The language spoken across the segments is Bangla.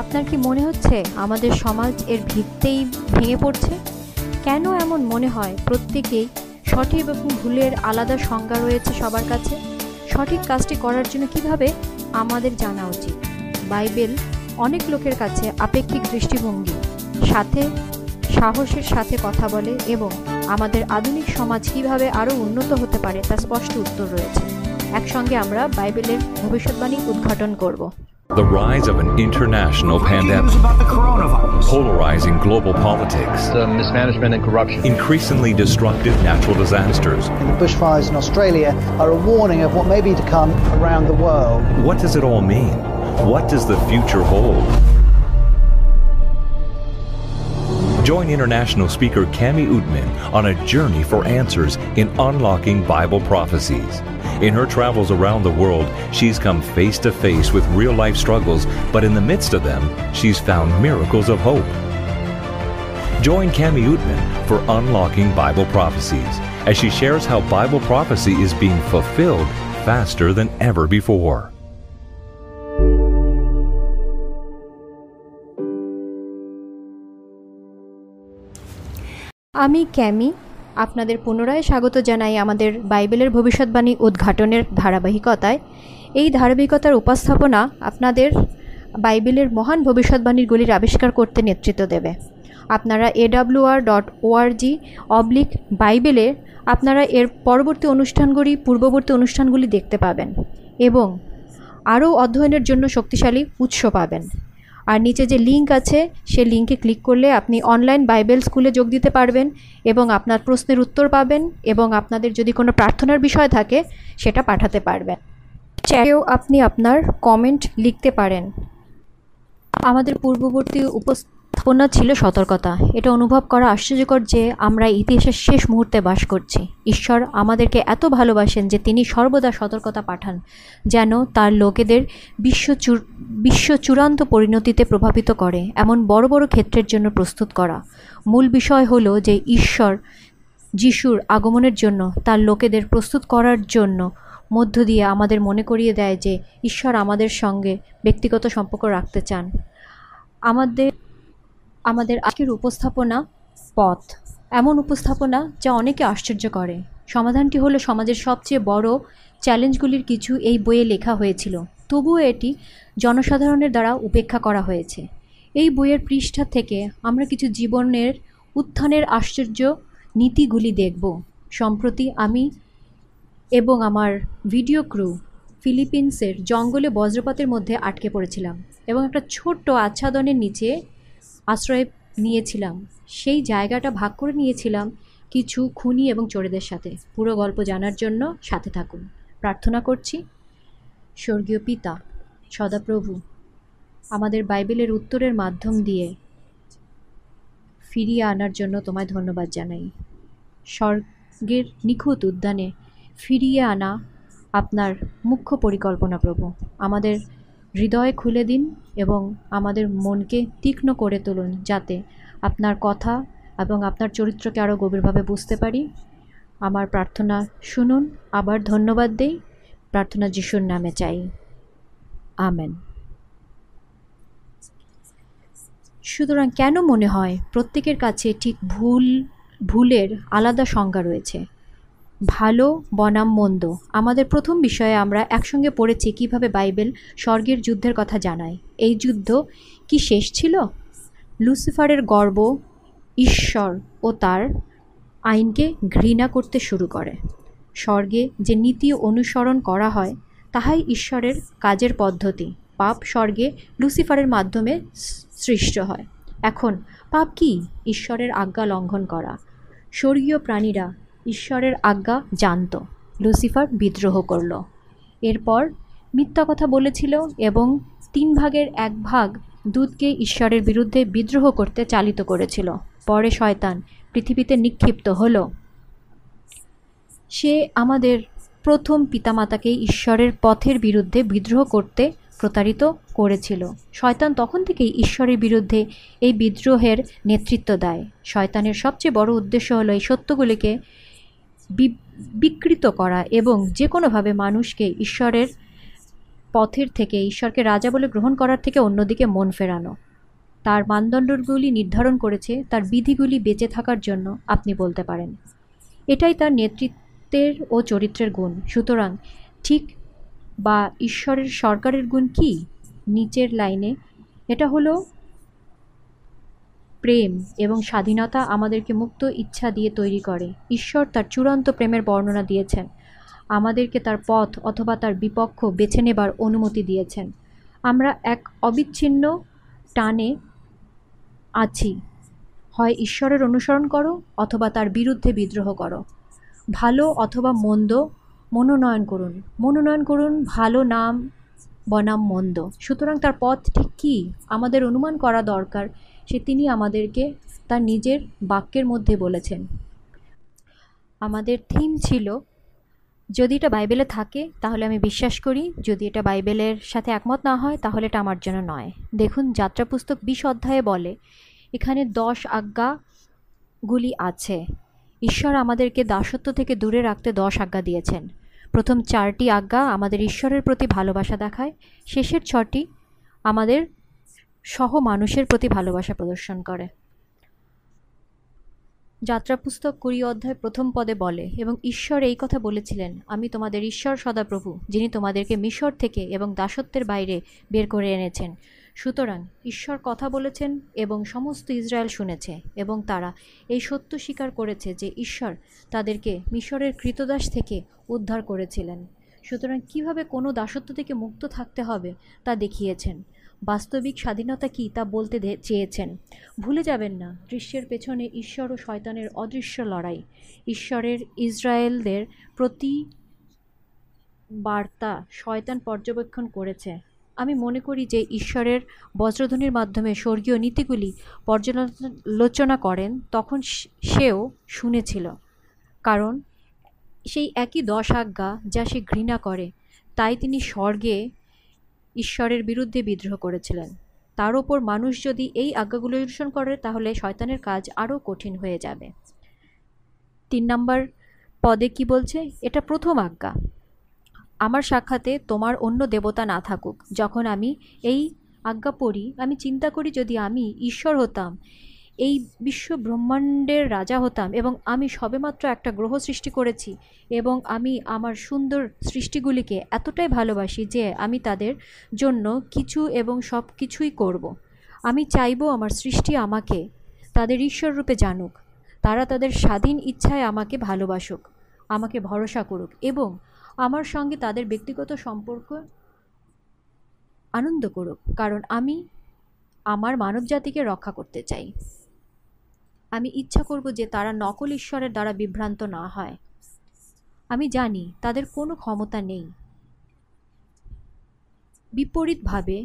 আপনার কি মনে হচ্ছে আমাদের সমাজ এর ভিত্তেই ভেঙে পড়ছে? কেন এমন মনে হয় প্রত্যেকেই? সঠিক এবং ভুলের আলাদা সংজ্ঞা রয়েছে সবার কাছে। সঠিক কাজটি করার জন্য কীভাবে? আমাদের জানা উচিত। বাইবেল অনেক লোকের কাছে আপেক্ষিক দৃষ্টিভঙ্গি, সাথে সাহসের সাথে কথা বলে এবং আমাদের আধুনিক সমাজ কীভাবে আরও উন্নত হতে পারে তার স্পষ্ট উত্তর রয়েছে। একসঙ্গে আমরা বাইবেলের ভবিষ্যৎবাণী উদ্ঘাটন করব। The rise of an international News pandemic, about the coronavirus. polarizing global politics, the mismanagement and corruption. increasingly destructive natural disasters. The bushfires in Australia are a warning of what may be to come around the world. What does it all mean? What does the future hold? Join international speaker Cami Utman on a journey for answers in unlocking Bible prophecies. In her travels around the world, she's come face to face with real life struggles, but in the midst of them, she's found miracles of hope. Join Cami Utman for Unlocking Bible Prophecies as she shares how Bible prophecy is being fulfilled faster than ever before. আমি ক্যামি আপনাদের পুনরায় স্বাগত জানাই আমাদের বাইবেলের ভবিষ্যৎবাণী উদ্ঘাটনের ধারাবাহিকতায়। এই ধারাবাহিকতার উপস্থাপনা আপনাদের বাইবেলের মহান ভবিষ্যৎবাণীগুলির আবিষ্কার করতে নেতৃত্ব দেবে। আপনারা এডাব্লিউআর ডট ওআরজি অবলিক বাইবেলে আপনারা এর পরবর্তী অনুষ্ঠানগুলি, পূর্ববর্তী অনুষ্ঠানগুলি দেখতে পাবেন এবং আরও অধ্যয়নের জন্য শক্তিশালী উৎস পাবেন। আর নিচে যে লিঙ্ক আছে, সে লিঙ্কে ক্লিক করলে আপনি অনলাইন বাইবেল স্কুলে যোগ দিতে পারবেন এবং আপনার প্রশ্নের উত্তর পাবেন এবং আপনাদের যদি কোনো প্রার্থনার বিষয় থাকে, সেটা পাঠাতে পারবেন। চ্যাটেও আপনি আপনার কমেন্ট লিখতে পারেন। আমাদের পূর্ববর্তী উপস্থাপনা ছিল সতর্কতা। এটা অনুভব করা আশ্চর্যকর যে আমরা ইতিহাসের শেষ মুহূর্তে বাস করছি। ঈশ্বর আমাদেরকে এত ভালোবাসেন যে তিনি সর্বদা সতর্কতা পাঠান, যেন তার লোকেদের বিশ্ব বিশ্ব চূড়ান্ত পরিণতিতে প্রভাবিত করে, এমন বড় বড় ক্ষেত্রের জন্য প্রস্তুত করা। মূল বিষয় হলো যে ঈশ্বর যিশুর আগমনের জন্য, তার লোকেদের প্রস্তুত করার জন্য মধ্য দিয়ে আমাদের মনে করিয়ে দেয় যে ঈশ্বর আমাদের সঙ্গে ব্যক্তিগত সম্পর্ক রাখতে চান। আমাদের আমাদের আজকের উপস্থাপনা পথ। এমন উপস্থাপনা যা অনেকে আশ্চর্য করে। সমাধানটি হলো সমাজের সবচেয়ে বড় চ্যালেঞ্জগুলির কিছু এই বইয়ে লেখা হয়েছিল। তবুও এটি জনসাধারণের দ্বারা উপেক্ষা করা হয়েছে। এই বইয়ের পৃষ্ঠা থেকে আমরা কিছু জীবনের উত্থানের আশ্চর্য নীতিগুলি দেখব। সম্প্রতি আমি এবং আমার ভিডিও ক্রু ফিলিপিন্সের জঙ্গলে বজ্রপাতের মধ্যে আটকে পড়েছিলাম এবং একটা ছোট্ট আচ্ছাদনের নিচে আশ্রয় নিয়েছিলাম। সেই জায়গাটা ভাগ করে নিয়েছিলাম কিছু খুনি এবং চোরেদের সাথে। পুরো গল্প জানার জন্য সাথে থাকুন। প্রার্থনা করছি, স্বর্গীয় পিতা, সদাপ্রভু, আমাদের বাইবেলের উত্তরের মাধ্যম দিয়ে ফিরিয়ে আনার জন্য তোমায় ধন্যবাদ জানাই। স্বর্গের নিখুঁত উদ্যানে ফিরিয়ে আনা আপনার মুখ্য পরিকল্পনা প্রভু। আমাদের হৃদয় খুলে দিন এবং আমাদের মনকে তীক্ষ্ণ করে তুলুন যাতে আপনার কথা এবং আপনার চরিত্রকে আরও গভীরভাবে বুঝতে পারি। আমার প্রার্থনা শুনুন, আবার ধন্যবাদ দেই। প্রার্থনা যিশুর নামে চাই। আমেন। সুতরাং কেন মনে হয় প্রত্যেকের কাছে ঠিক ভুল, ভুলের আলাদা সংজ্ঞা রয়েছে? ভালো, বনাম, মন্দ। আমাদের প্রথম বিষয়ে আমরা একসঙ্গে পড়েছি কীভাবে বাইবেল স্বর্গের যুদ্ধের কথা জানায়। এই যুদ্ধ কি শেষ ছিল? লুসিফারের গর্ব ঈশ্বর ও তার আইনকে ঘৃণা করতে শুরু করে। স্বর্গে যে নীতি অনুসরণ করা হয়, তাহাই ঈশ্বরের কাজের পদ্ধতি। পাপ স্বর্গে লুসিফারের মাধ্যমে সৃষ্ট হয়। এখন পাপ কি? ঈশ্বরের আজ্ঞা লঙ্ঘন করা। স্বর্গীয় প্রাণীরা ঈশ্বরের আজ্ঞা জানত। লুসিফার বিদ্রোহ করল। এরপর মিথ্যা কথা বলেছিল এবং তিন ভাগের এক ভাগ দুধকে ঈশ্বরের বিরুদ্ধে বিদ্রোহ করতে চালিত করেছিল। পরে শয়তান পৃথিবীতে নিক্ষিপ্ত হল। সে আমাদের প্রথম পিতামাতাকে ঈশ্বরের পথের বিরুদ্ধে বিদ্রোহ করতে প্রতারিত করেছিল। শয়তান তখন থেকেই ঈশ্বরের বিরুদ্ধে এই বিদ্রোহের নেতৃত্ব দেয়। শয়তানের সবচেয়ে বড় উদ্দেশ্য হলো এই সত্যগুলিকে বিকৃত করা এবং যে কোনোভাবে মানুষকে ঈশ্বরের পথের থেকে, ঈশ্বরকে রাজা বলে গ্রহণ করার থেকে অন্যদিকে মন ফেরানো। তার মানদণ্ডগুলি নির্ধারণ করেছে, তার বিধিগুলি বেঁচে থাকার জন্য আপনি বলতে পারেন। এটাই তার নেতৃত্বের ও চরিত্রের গুণ। সুতরাং ঠিক বা ঈশ্বরের সরকারের গুণ কি? নিচের লাইনে, এটা হলো প্রেম এবং স্বাধীনতা আমাদেরকে মুক্ত ইচ্ছা দিয়ে তৈরি করে। ঈশ্বর তার চূড়ান্ত প্রেমের বর্ণনা দিয়েছেন। আমাদেরকে তার পথ অথবা তার বিপক্ষ বেছে নেবার অনুমতি দিয়েছেন। আমরা এক অবিচ্ছিন্ন টানে আছি। হয় ঈশ্বরের অনুসরণ করো অথবা তার বিরুদ্ধে বিদ্রোহ করো। ভালো অথবা মন্দ, মনোনয়ন করুন। মনোনয়ন করুন, ভালো নাম, বনাম, মন্দ। সুতরাং তার পথ ঠিক কী? আমাদের অনুমান করা দরকার। সে তিনি আমাদেরকে তার নিজের বাক্যের মধ্যে বলেছেন। আমাদের থিম ছিল, যদি এটা বাইবেলে থাকে, তাহলে আমি বিশ্বাস করি, যদি এটা বাইবেলের সাথে একমত না হয়, তাহলে এটা আমার জন্য নয়। দেখুন যাত্রা পুস্তক বিশ অধ্যায়ে বলে, এখানে দশ আজ্ঞাগুলি আছে। ঈশ্বর আমাদেরকে দাসত্ব থেকে দূরে রাখতে দশ আজ্ঞা দিয়েছেন। প্রথম চারটি আজ্ঞা আমাদের ঈশ্বরের প্রতি ভালোবাসা দেখায়। শেষের ছটি আমাদের সহ মানুষের প্রতি ভালোবাসা প্রদর্শন করে। যাত্রা পুস্তক কুড়ি অধ্যায় প্রথম পদে বলে, এবং ঈশ্বর এই কথা বলেছিলেন, আমি তোমাদের ঈশ্বর সদাপ্রভু, যিনি তোমাদেরকে মিশর থেকে এবং দাসত্বের বাইরে বের করে এনেছেন। সুতরাং ঈশ্বর কথা বলেছেন এবং সমস্ত ইসরায়েল শুনেছে, এবং তারা এই সত্য স্বীকার করেছে যে ঈশ্বর তাদেরকে মিশরের কৃতদাস থেকে উদ্ধার করেছিলেন। সুতরাং কীভাবে কোনো দাসত্ব থেকে মুক্ত থাকতে হবে তা দেখিয়েছেন। বাস্তবিক স্বাধীনতা কী তা বলতে চেয়েছেন। ভুলে যাবেন না দৃশ্যের পেছনে ঈশ্বর ও শয়তানের অদৃশ্য লড়াই। ঈশ্বরের ইসরায়েলদের প্রতি বার্তা শয়তান পর্যবেক্ষণ করেছে। আমি মনে করি যে ঈশ্বরের বজ্রধ্বনির মাধ্যমে স্বর্গীয় নীতিগুলি পর্যালোচনা করেন, তখন সেও শুনেছিল। কারণ সেই একই দশ আজ্ঞা যা সে ঘৃণা করে, তাই তিনি স্বর্গে ঈশ্বরের বিরুদ্ধে বিদ্রোহ করেছিলেন। তার ওপর মানুষ যদি এই আজ্ঞাগুলো অনুসরণ করে, তাহলে শয়তানের কাজ আরও কঠিন হয়ে যাবে। তিন নম্বর পদে কি বলছে? এটা প্রথম আজ্ঞা। আমার সাক্ষাতে তোমার অন্য দেবতা না থাকুক। যখন আমি এই আজ্ঞা পড়ি, আমি চিন্তা করি যদি আমি ঈশ্বর হতাম এই বিশ্ব ব্রহ্মাণ্ডের রাজা হতাম এবং আমি সবেমাত্র একটা গ্রহ সৃষ্টি করেছি এবং আমি আমার সুন্দর সৃষ্টিগুলিকে এতটাই ভালোবাসি যে আমি তাদের জন্য কিছু এবং সব কিছুই করব। আমি চাইব আমার সৃষ্টি আমাকে, তাদের ঈশ্বর রূপে জানুক তারা তাদের স্বাধীন ইচ্ছায় আমাকে ভালোবাসুক, আমাকে ভরসা করুক এবং আমার সঙ্গে তাদের ব্যক্তিগত সম্পর্ক আনন্দ করুক, কারণ আমি আমার মানবজাতিকে রক্ষা করতে চাই আমি ইচ্ছা করব যে তারা নকল ঈশ্বরের দ্বারা বিভ্রান্ত না হয়। আমি জানি তাদের কোনো ক্ষমতা নেই। বিপরীতভাবে,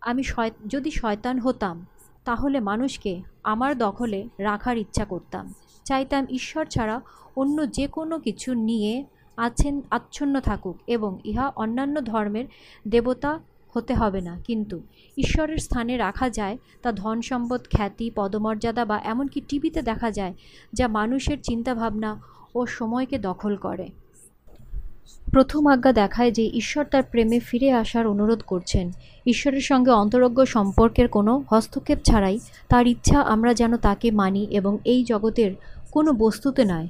আমি যদি শয়তান হতাম, তাহলে মানুষকে আমার দখলে রাখার ইচ্ছা করতাম। চাইতাম ঈশ্বর ছাড়া অন্য যে কোনো কিছু নিয়ে আছেন আচ্ছন্ন থাকুক এবং ইহা অন্যান্য ধর্মের দেবতা হতে হবে না। কিন্তু ঈশ্বরের স্থানে রাখা যায়, তা ধন সম্পদ, খ্যাতি, পদমর্যাদা বা এমনকি টিভিতে দেখা যায়, যা মানুষের চিন্তাভাবনা ও সময়কে দখল করে। প্রথম আজ্ঞা দেখায় যে ঈশ্বর তার প্রেমে ফিরে আসার অনুরোধ করছেন। ঈশ্বরের সঙ্গে অন্তরজ্ঞ সম্পর্কের কোনো হস্তক্ষেপ ছাড়াই তার ইচ্ছা আমরা যেন তাকে মানি এবং এই জগতের কোনো বস্তুতে নয়।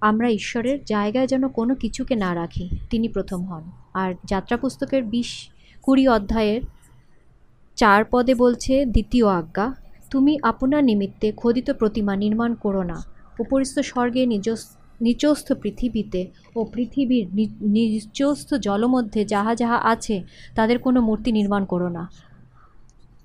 আমরা ঈশ্বরের জায়গায় যেন কোনো কিছুকে না রাখি। তিনি প্রথম হন। আর যাত্রা পুস্তকের বিশ কুড়ি অধ্যায়ের চার পদে বলছে, দ্বিতীয় আজ্ঞা, তুমি আপনার নিমিত্তে খোদিত প্রতিমা নির্মাণ করো না। উপরিস্থ স্বর্গে নিচস্থ পৃথিবীতে ও পৃথিবীর নিচস্থ জলমধ্যে যাহা যাহা আছে, তাদের কোনো মূর্তি নির্মাণ করো না।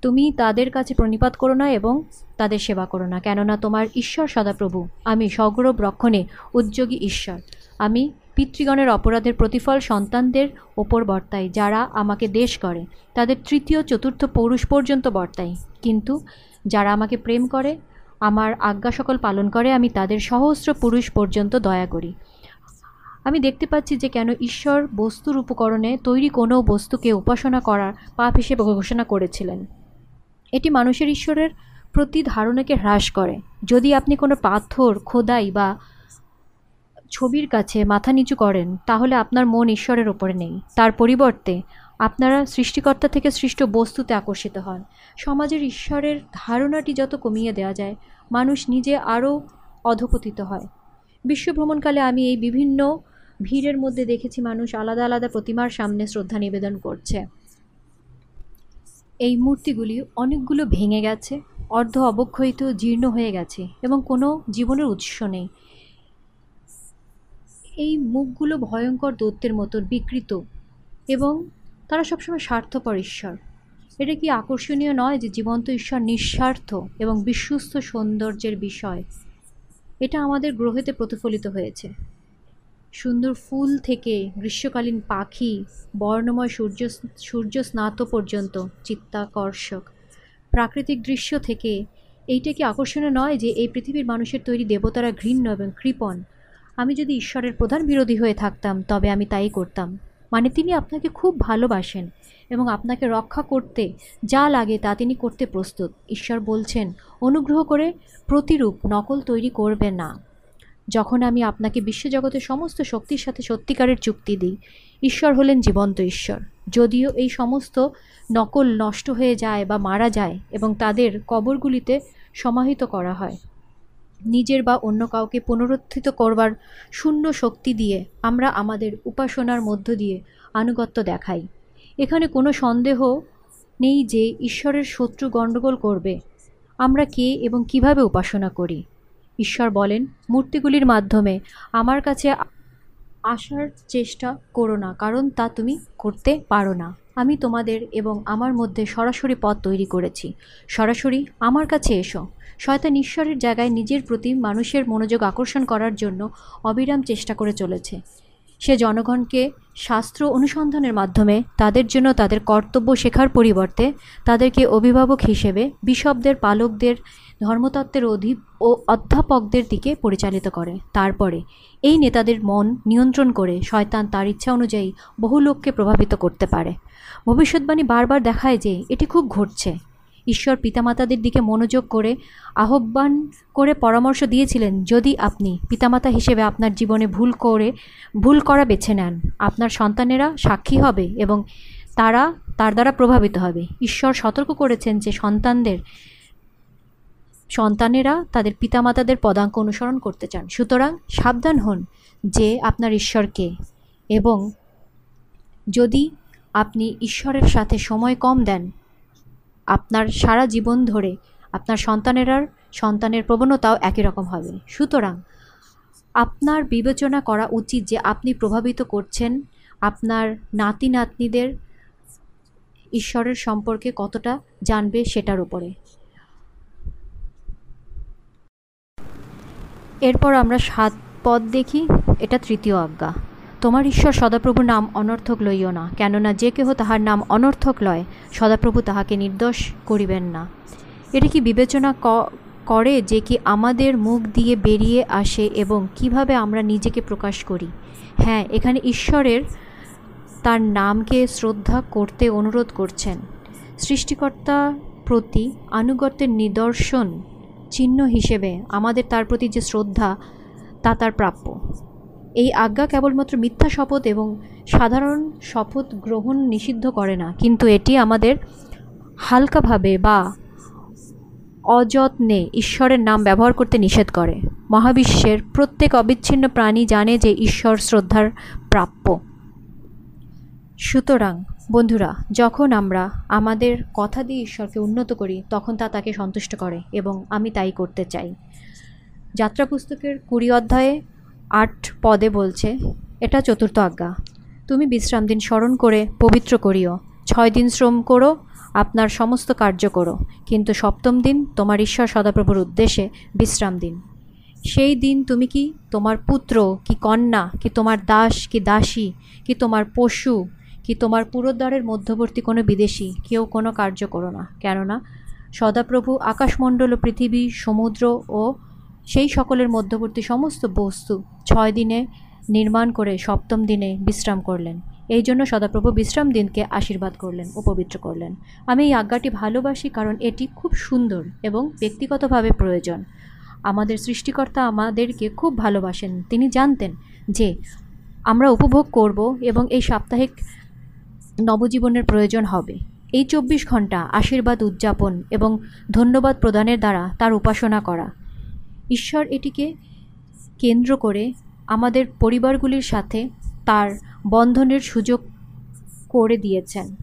তুমি তাদের কাছে প্রণিপাত করো না এবং তাদের সেবা করো না। কেননা তোমার ঈশ্বর সদাপ্রভু। আমি সগৌরব রক্ষণে উদ্যোগী ঈশ্বর। আমি পিতৃগণের অপরাধের প্রতিফল সন্তানদের ওপর বর্তাই যারা আমাকে দেশ করে, তাদের তৃতীয়, চতুর্থ পৌরুষ পর্যন্ত বর্তাই কিন্তু যারা আমাকে প্রেম করে, আমার আজ্ঞা সকল পালন করে, আমি তাদের সহস্র পুরুষ পর্যন্ত দয়া করি। আমি দেখতে পাচ্ছি যে কেন ঈশ্বর বস্তুর উপকরণে তৈরি কোনো বস্তুকে উপাসনা করার পাপ হিসেবে ঘোষণা করেছিলেন। এটি মানুষের ঈশ্বরের প্রতি ধারণাকে হ্রাস করে। যদি আপনি কোনো পাথর, খোদাই বা ছবির কাছে মাথা নিচু করেন, তাহলে আপনার মন ঈশ্বরের ওপরে নেই। তার পরিবর্তে, আপনারা সৃষ্টিকর্তা থেকে সৃষ্ট বস্তুতে আকর্ষিত হন। সমাজের ঈশ্বরের ধারণাটি যত কমিয়ে দেওয়া যায়, মানুষ নিজে আরও অধপতিত হয়। বিশ্ব ভ্রমণকালে আমি এই বিভিন্ন ভিড়ের মধ্যে দেখেছি মানুষ আলাদা আলাদা প্রতিমার সামনে শ্রদ্ধা নিবেদন করছে। এই মূর্তিগুলি অনেকগুলো ভেঙে গেছে, অর্ধ অবক্ষয়িত, জীর্ণ হয়ে গেছে এবং কোনো জীবনের উৎস নেই। এই মুখগুলো ভয়ঙ্কর দৈত্যের মতো বিকৃত এবং তারা সবসময় স্বার্থপর ঈশ্বর। এটা কি আকর্ষণীয় নয় যে জীবন্ত ঈশ্বর নিঃস্বার্থ এবং বিশ্বস্ত সৌন্দর্যের বিষয়? এটা আমাদের গ্রহেতে প্রতিফলিত হয়েছে। সুন্দর ফুল থেকে গ্রীষ্মকালীন পাখি, বর্ণময় সূর্য সূর্য স্নাত পর্যন্ত চিত্তাকর্ষক। প্রাকৃতিক দৃশ্য থেকে এইটা কি আকর্ষণীয় নয় যে এই পৃথিবীর মানুষের তৈরি দেবতারা ঘৃণ্য এবং কৃপণ? আমি যদি ঈশ্বরের প্রধান বিরোধী হয়ে থাকতাম, তবে আমি তাই করতাম। মানে তিনি আপনাকে খুব ভালোবাসেন এবং আপনাকে রক্ষা করতে যা লাগে তা তিনি করতে প্রস্তুত। ঈশ্বর বলছেন, অনুগ্রহ করে প্রতিরূপ নকল তৈরি করবে না। যখন আমি আপনাকে বিশ্বজগতের সমস্ত শক্তির সাথে সত্যিকারের চুক্তি দিই, ঈশ্বর হলেন জীবন্ত ঈশ্বর। যদিও এই সমস্ত নকল নষ্ট হয়ে যায় বা মারা যায় এবং তাদের কবরগুলিতে সমাহিত করা হয়। নিজের বা অন্য কাউকে পুনরুত্থিত করবার শূন্য শক্তি দিয়ে আমরা আমাদের উপাসনার মধ্য দিয়ে আনুগত্য দেখাই। এখানে কোনো সন্দেহ নেই যে ঈশ্বরের শত্রু গণ্ডগোল করবে। আমরা কে এবং কীভাবে উপাসনা করি? ঈশ্বর বলেন, মূর্তিগুলির মাধ্যমে আমার কাছে আসার চেষ্টা করো না, কারণ তা তুমি করতে পারো না। আমি তোমাদের এবং আমার মধ্যে সরাসরি পথ তৈরি করেছি। সরাসরি আমার কাছে এসো। শয়তান ঈশ্বরের জায়গায় নিজের প্রতি মানুষের মনোযোগ আকর্ষণ করার জন্য অবিরাম চেষ্টা করে চলেছে। সে জনগণকে শাস্ত্র অনুসন্ধানের মাধ্যমে তাদের জন্য তাদের কর্তব্য শেখার পরিবর্তে তাদেরকে অভিভাবক হিসেবে বিশপদের, পালকদের, ধর্মতত্ত্বের অধি ও অধ্যাপকদের দিকে পরিচালিত করে। তারপরে এই নেতাদের মন নিয়ন্ত্রণ করে শয়তান তার ইচ্ছা অনুযায়ী বহু লোককে প্রভাবিত করতে পারে। ভবিষ্যৎবাণী বারবার দেখায় যে এটি খুব ঘটছে। ঈশ্বর পিতামাতাদের দিকে মনোযোগ করে, আহ্বান করে পরামর্শ দিয়েছিলেন, যদি আপনি পিতামাতা হিসেবে আপনার জীবনে ভুল করে, ভুল করা বেছে নেন, আপনার সন্তানেরা সাক্ষী হবে এবং তারা, তার দ্বারা প্রভাবিত হবে। ঈশ্বর সতর্ক করেছেন যে সন্তানদের, সন্তানেরা তাদের পিতামাতাদের পদাঙ্ক অনুসরণ করতে চান। সুতরাং সাবধান হন যে আপনার ঈশ্বরকে এবং যদি আপনি ঈশ্বরের সাথে সময় কম দেন আপনার সারা জীবন ধরে আপনার সন্তানেরার সন্তানের প্রবণতাও একই রকম হবে। সুতরাং আপনার বিবেচনা করা উচিত যে আপনি প্রভাবিত করছেন আপনার নাতি নাতনিদের ঈশ্বরের সম্পর্কে কতটা জানবে সেটার উপরে। এরপর আমরা সাত পদ দেখি, এটা তৃতীয় আজ্ঞা। তোমার ঈশ্বর সদাপ্রভু নাম অনর্থক লইও না, কেননা যে কেহ তাহার নাম অনর্থক লয়, সদাপ্রভু তাহাকে নির্দোষ করিবেন না। এটা কি বিবেচনা করে যে কি আমাদের মুখ দিয়ে বেরিয়ে আসে এবং কীভাবে আমরা নিজেকে প্রকাশ করি? হ্যাঁ এখানে ঈশ্বরের তার নামকে শ্রদ্ধা করতে অনুরোধ করছেন। সৃষ্টিকর্তা প্রতি আনুগত্যের নিদর্শন চিহ্ন হিসেবে আমাদের তার প্রতি যে শ্রদ্ধা, তা তার প্রাপ্য। এই আজ্ঞা কেবলমাত্র মিথ্যা শপথ এবং সাধারণ শপথ গ্রহণ নিষিদ্ধ করে না, কিন্তু এটি আমাদের হালকাভাবে বা অযত্নে ঈশ্বরের নাম ব্যবহার করতে নিষেধ করে। মহাবিশ্বের প্রত্যেক অবিচ্ছিন্ন প্রাণী জানে যে ঈশ্বর শ্রদ্ধার প্রাপ্য। সুতরাং, বন্ধুরা, যখন আমরা আমাদের কথা দিয়ে ঈশ্বরকে উন্নত করি, তখন তা তাকে সন্তুষ্ট করে এবং আমি তাই করতে চাই। যাত্রা পুস্তকের কুড়ি অধ্যায়ে আট পদে বলছে, এটা চতুর্থ আজ্ঞা। তুমি বিশ্রাম দিন স্মরণ করে পবিত্র করিও। ছয় দিন শ্রম করো, আপনার সমস্ত কার্য করো। কিন্তু সপ্তম দিন তোমার ঈশ্বর সদাপ্রভুর উদ্দেশ্যে বিশ্রাম দিন। সেই দিন তুমি কি তোমার পুত্র, কি কন্যা, কি তোমার দাস, কি দাসী, কি তোমার পশু, কি তোমার পুরোদ্বারের মধ্যবর্তী কোনো বিদেশি, কেউ কোনো কার্য করো না। কেননা সদাপ্রভু আকাশমণ্ডল পৃথিবী, সমুদ্র ও সেই সকলের মধ্যবর্তী সমস্ত বস্তু ছয় দিনে নির্মাণ করে সপ্তম দিনে বিশ্রাম করলেন। এই জন্য সদাপ্রভু বিশ্রাম দিনকে আশীর্বাদ করলেন ও পবিত্র করলেন। আমি এই আজ্ঞাটি ভালোবাসি কারণ এটি খুব সুন্দর এবং ব্যক্তিগতভাবে প্রয়োজন। আমাদের সৃষ্টিকর্তা আমাদেরকে খুব ভালোবাসেন। তিনি জানতেন যে আমরা উপভোগ করব এবং এই সাপ্তাহিক নবজীবনের প্রয়োজন হবে। এই চব্বিশ ঘণ্টা আশীর্বাদ, উদযাপন এবং ধন্যবাদ প্রদানের দ্বারা তার উপাসনা করা। ঈশ্বর এটিকে কেন্দ্র করে আমাদের পরিবারগুলির সাথে তার বন্ধনের সুযোগ করে দিয়েছেন।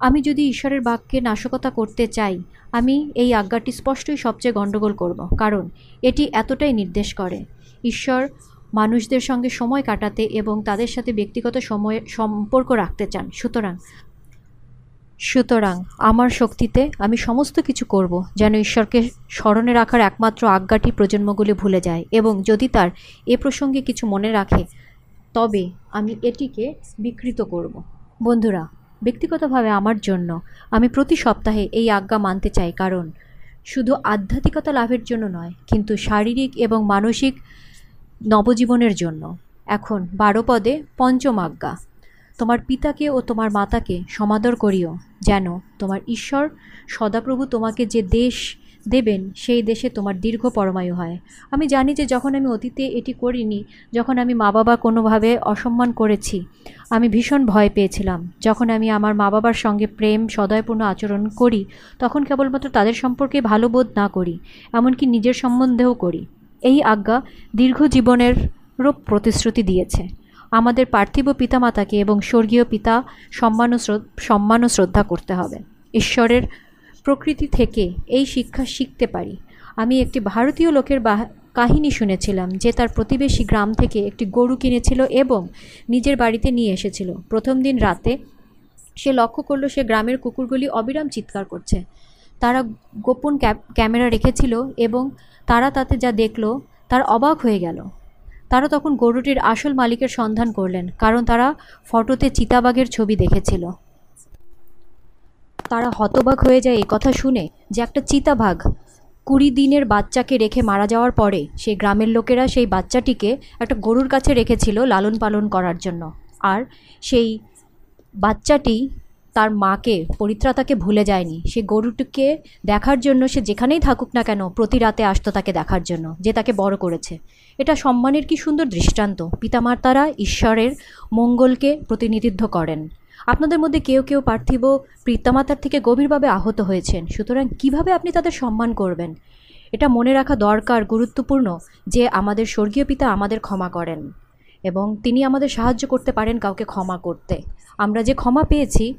আমি যদি ঈশ্বরের বাক্যে নাশকতা করতে চাই, আমি এই আজ্ঞাটি স্পষ্টই সবচেয়ে গণ্ডগোল করব, কারণ এটি এতটাই নির্দেশ করে। ঈশ্বর মানুষদের সঙ্গে সময় কাটাতে এবং তাদের সাথে ব্যক্তিগত সময়ে সম্পর্ক রাখতে চান। সুতরাং সুতরাং আমার শক্তিতে আমি সমস্ত কিছু করব যেন ঈশ্বরকে স্মরণে রাখার একমাত্র আজ্ঞাটি প্রজন্মগুলি ভুলে যায় এবং যদি তার এ প্রসঙ্গে কিছু মনে রাখে, তবে আমি এটিকে বিকৃত করব। বন্ধুরা, ব্যক্তিগতভাবে আমার জন্য আমি প্রতি সপ্তাহে এই আজ্ঞা মানতে চাই কারণ শুধু আধ্যাত্মিকতা লাভের জন্য নয়, কিন্তু শারীরিক এবং মানসিক নবজীবনের জন্য। এখন বারো পদে পঞ্চম আজ্ঞা। তোমার পিতাকে ও তোমার মাতাকে সমাদর করিও। যেন তোমার ঈশ্বর, সদাপ্রভু তোমাকে যে দেশ দেবেন, সেই দেশে তোমার দীর্ঘ পরমায়ু হয়। আমি জানি যে যখন আমি অতীতে এটি করিনি, যখন আমি মা বাবা কোনোভাবে অসম্মান করেছি, আমি ভীষণ ভয় পেয়েছিলাম। যখন আমি আমার মা বাবার সঙ্গে প্রেম, সদয়পূর্ণ আচরণ করি, তখন কেবলমাত্র তাদের সম্পর্কে ভালো বোধ না করি, এমনকি নিজের সম্বন্ধেও করি। এই আজ্ঞা দীর্ঘ জীবনেরও প্রতিশ্রুতি দিয়েছে। আমাদের পার্থিব পিতামাতাকে এবং স্বর্গীয় পিতা সম্মান সম্মান ও শ্রদ্ধা করতে হবে। ঈশ্বরের প্রকৃতি থেকে এই শিক্ষা শিখতে পারি। আমি একটি ভারতীয় লোকের কাহিনী শুনেছিলাম যে তার প্রতিবেশী গ্রাম থেকে একটি গরু কিনেছিল এবং নিজের বাড়িতে নিয়ে এসেছিল। প্রথম দিন রাতে সে লক্ষ্য করল সে গ্রামের কুকুরগুলি অবিরাম চিৎকার করছে। তারা গোপন ক্যামেরা রেখেছিল এবং তারা তাতে যা দেখল তার অবাক হয়ে গেল। তারা তখন গরুটির আসল মালিকের সন্ধান করলেন, কারণ তারা ফটোতে চিতাবাঘের ছবি দেখেছিল। তারা হতবাক হয়ে যায় এই কথা শুনে যে একটা চিতাবাঘ কুড়ি দিনের বাচ্চাকে রেখে মারা যাওয়ার পরে সেই গ্রামের লোকেরা সেই বাচ্চাটিকে একটা গরুর কাছে রেখেছিল লালন পালন করার জন্য। আর সেই বাচ্চাটি তার মাকে, পরিত্রাতাকে ভুলে যায়নি। সে গরুটিকে দেখার জন্য সে যেখানেই থাকুক না কেন প্রতি রাতে আসতো তাকে দেখার জন্য, যে তাকে বড় করেছে। এটা সম্মানের কি সুন্দর দৃষ্টান্ত। পিতামাতারা ঈশ্বরের মঙ্গলকে প্রতিনিধিত্ব করেন। আপনাদের মধ্যে কেউ কেউ পার্থিব পিতামাতার থেকে গভীরভাবে আহত হয়েছেন। সুতরাং কীভাবে আপনি তাদের সম্মান করবেন? এটা মনে রাখা দরকার, গুরুত্বপূর্ণ, যে আমাদের স্বর্গীয় পিতা আমাদের ক্ষমা করেন এবং তিনি আমাদের সাহায্য করতে পারেন কাউকে ক্ষমা করতে। আমরা যে ক্ষমা পেয়েছি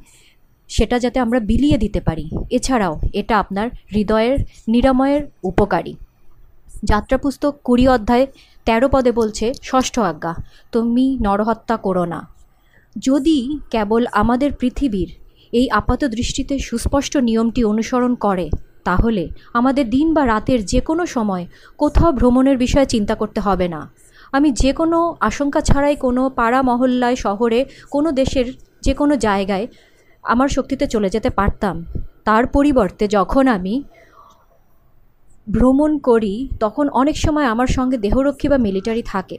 সেটা যাতে আমরা বিলিয়ে দিতে পারি। এছাড়াও এটা আপনার হৃদয়ের নিরাময়ের উপকারী। যাত্রা পুস্তক কুড়ি অধ্যায় তেরো পদে বলছে, ষষ্ঠ আজ্ঞা, তুমি নরহত্যা করো না। যদি কেবল আমাদের পৃথিবীর এই আপাত দৃষ্টিতে সুস্পষ্ট নিয়মটি অনুসরণ করে, তাহলে আমাদের দিন বা রাতের যে কোনো সময় কোথাও ভ্রমণের বিষয়ে চিন্তা করতে হবে না। আমি যে কোনো আশঙ্কা ছাড়াই কোনো পাড়া মহল্লায়, শহরে, কোনো দেশের যে কোনো জায়গায় আমার শক্তিতে চলে যেতে পারতাম। তার পরিবর্তে যখন আমি ভ্রমণ করি, তখন অনেক সময় আমার সঙ্গে দেহরক্ষী বা মিলিটারি থাকে।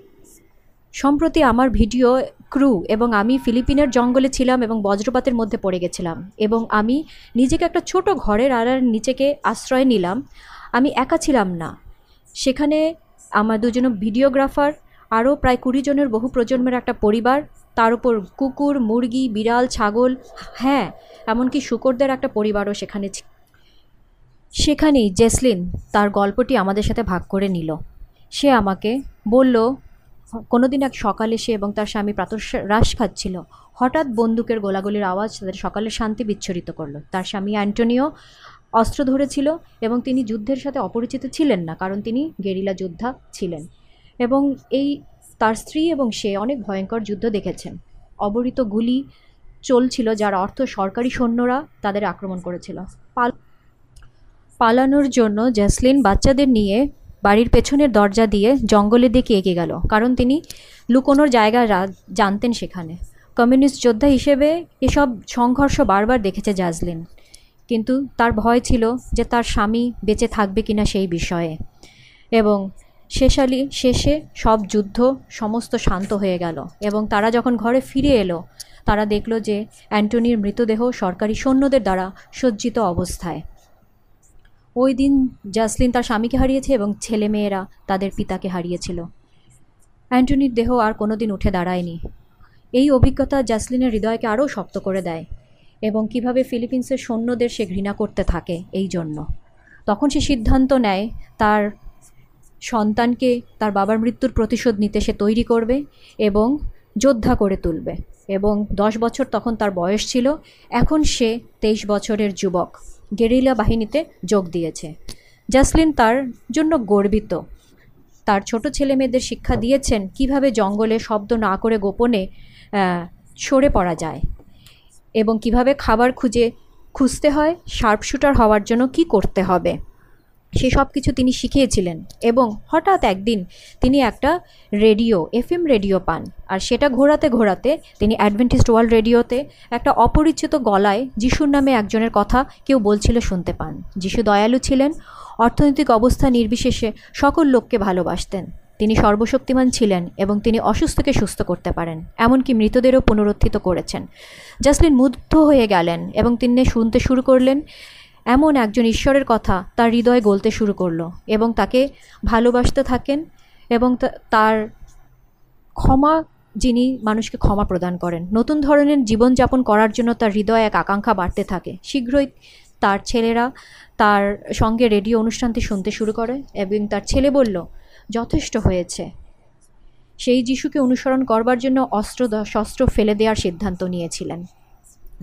সম্প্রতি আমার ভিডিও ক্রু এবং আমি ফিলিপিনের জঙ্গলে ছিলাম এবং বজ্রপাতের মধ্যে পড়ে গেছিলাম এবং আমি নিজেকে একটা ছোট ঘরের আড়ার নিচেকে আশ্রয় নিলাম। আমি একা ছিলাম না। সেখানে আমার দুজন ভিডিওগ্রাফার, আরও প্রায় কুড়ি জনের বহু প্রজন্মের একটা পরিবার তার উপর কুকুর, মুরগি, বিড়াল, ছাগল হ্যাঁ এমনকি শুকরদের একটা পরিবারও সেখানে সেখানেই জেসলিন তার গল্পটি আমাদের সাথে ভাগ করে নিল। সে আমাকে বলল কোনো দিন এক সকালে সে এবং তার স্বামী রাস খাচ্ছিল। হঠাৎ বন্দুকের গোলাগুলির আওয়াজ তাদের সকালের শান্তি বিচ্ছরিত করল। তার স্বামী অ্যান্টোনিও অস্ত্র ধরেছিল এবং তিনি যুদ্ধের সাথে অপরিচিত ছিলেন না, কারণ তিনি গেরিলা যোদ্ধা ছিলেন। এবং এই তার স্ত্রী এবং সে অনেক ভয়ঙ্কর যুদ্ধ দেখেছেন অবরিত গুলি চলছিল যার অর্থ সরকারি সৈন্যরা তাদের আক্রমণ করেছিল। পাল পালানোর জন্য জ্যাসলিন বাচ্চাদের নিয়ে বাড়ির পেছনের দরজা দিয়ে জঙ্গলের দিকে এগিয়ে গেল, কারণ তিনি লুকোনোর জায়গা জানতেন সেখানে। কমিউনিস্ট যোদ্ধা হিসেবে এসব সংঘর্ষ বারবার দেখেছে জাজলিন কিন্তু তার ভয় ছিল যে তার স্বামী বেঁচে থাকবে কিনা সেই বিষয়ে। এবং শেষালি শেষে সব যুদ্ধ সমস্ত শান্ত হয়ে গেল এবং তারা যখন ঘরে ফিরে এলো, তারা দেখল যে অ্যান্টনির মৃতদেহ সরকারি সৈন্যদের দ্বারা সজ্জিত অবস্থায়। ওই দিন জাসলিন তার স্বামীকে হারিয়েছে এবং ছেলেমেয়েরা তাদের পিতাকে হারিয়েছিল। অ্যান্টনির দেহ আর কোনো দিন উঠে দাঁড়ায়নি। এই অভিজ্ঞতা জাসলিনের হৃদয়কে আরও শক্ত করে দেয় এবং কীভাবে ফিলিপিন্সের সৈন্যদের সে ঘৃণা করতে থাকে এই জন্য। তখন সে সিদ্ধান্ত নেয় তার সন্তানকে তার বাবার মৃত্যুর প্রতিশোধ নিতে সে তৈরি করবে এবং যোদ্ধা করে তুলবে। এবং দশ বছর তখন তার বয়স ছিল, এখন সে তেইশ বছরের যুবক। গেরিলা বাহিনীতে যোগ দিয়েছে। জাসলিন তার জন্য গর্বিত। তার ছোট ছেলে মেয়েদের শিক্ষা দিয়েছেন কীভাবে জঙ্গলে শব্দ না করে গোপনে সরে পড়া যায় এবং কীভাবে খাবার খুঁজে খুঁজতে হয় শার্প শুটার হওয়ার জন্য কি করতে হবে। সে সব কিছু তিনি শিখিয়েছিলেন এবং হঠাৎ একদিন তিনি একটা রেডিও, এফএম রেডিও পান আর সেটা ঘোরাতে ঘোরাতে তিনি অ্যাডভেন্টিস্ট ওয়ার্ল্ড রেডিওতে একটা অপরিচিত গলায় যিশুর নামে একজনের কথা কেউ বলছিল শুনতে পান। যিশু দয়ালু ছিলেন, অর্থনৈতিক অবস্থা নির্বিশেষে সকল লোককে ভালোবাসতেন। তিনি সর্বশক্তিমান ছিলেন এবং তিনি অসুস্থকে সুস্থ করতে পারেন, এমনকি মৃতদেরও পুনরুত্থিত করেছেন। জাসলিন মুগ্ধ হয়ে গেলেন এবং তিনি শুনতে শুরু করলেন এমন একজন ঈশ্বরের কথা তার হৃদয়ে গলতে শুরু করল এবং তাকে ভালোবাসতে থাকেন এবং তার ক্ষমা যিনি মানুষকে ক্ষমা প্রদান করেন। নতুন ধরনের জীবনযাপন করার জন্য তার হৃদয়ে এক আকাঙ্ক্ষা বাড়তে থাকে। শীঘ্রই তার ছেলেরা তার সঙ্গে রেডিও অনুষ্ঠানটি শুনতে শুরু করে এবং তার ছেলে বলল, যথেষ্ট হয়েছে। সেই যিশুকে অনুসরণ করবার জন্য অস্ত্র শস্ত্র ফেলে দেওয়ার সিদ্ধান্ত নিয়েছিলেন।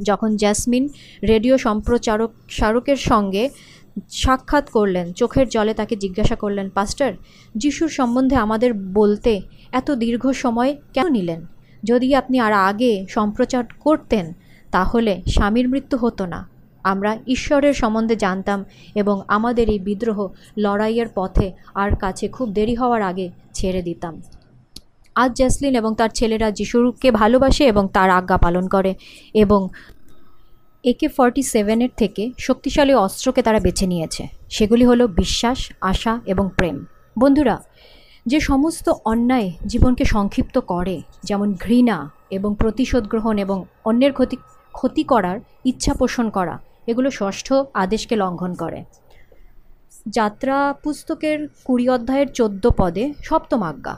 যখন জ্যাসমিন রেডিও সম্প্রচারক স্মারকের সঙ্গে সাক্ষাৎ করলেন, চোখের জলে তাকে জিজ্ঞাসা করলেন, পাস্টার, যিশুর সম্বন্ধে আমাদের বলতে এত দীর্ঘ সময় কেন নিলেন? যদি আপনি আর আগে সম্প্রচার করতেন, তাহলে স্বামীর মৃত্যু হতো না। আমরা ঈশ্বরের সম্বন্ধে জানতাম এবং আমাদের এই বিদ্রোহ লড়াইয়ের পথে আর কাছে খুব দেরি হওয়ার আগে ছেড়ে দিতাম। আজ জ্যাসলিন এবং তার ছেলেরা যিশুকে ভালোবাসে এবং তার আজ্ঞা পালন করে এবং একে ফর্টি সেভেনের থেকে শক্তিশালী অস্ত্রকে তারা বেছে নিয়েছে। সেগুলি হলো বিশ্বাস, আশা এবং প্রেম। বন্ধুরা, যে সমস্ত অন্যায় জীবনকে সংক্ষিপ্ত করে, যেমন ঘৃণা এবং প্রতিশোধ গ্রহণ এবং অন্যের ক্ষতি ক্ষতি করার ইচ্ছা পোষণ করা, এগুলো ষষ্ঠ আদেশকে লঙ্ঘন করে। যাত্রা পুস্তকের কুড়ি অধ্যায়ের চোদ্দ পদে সপ্তম আজ্ঞা।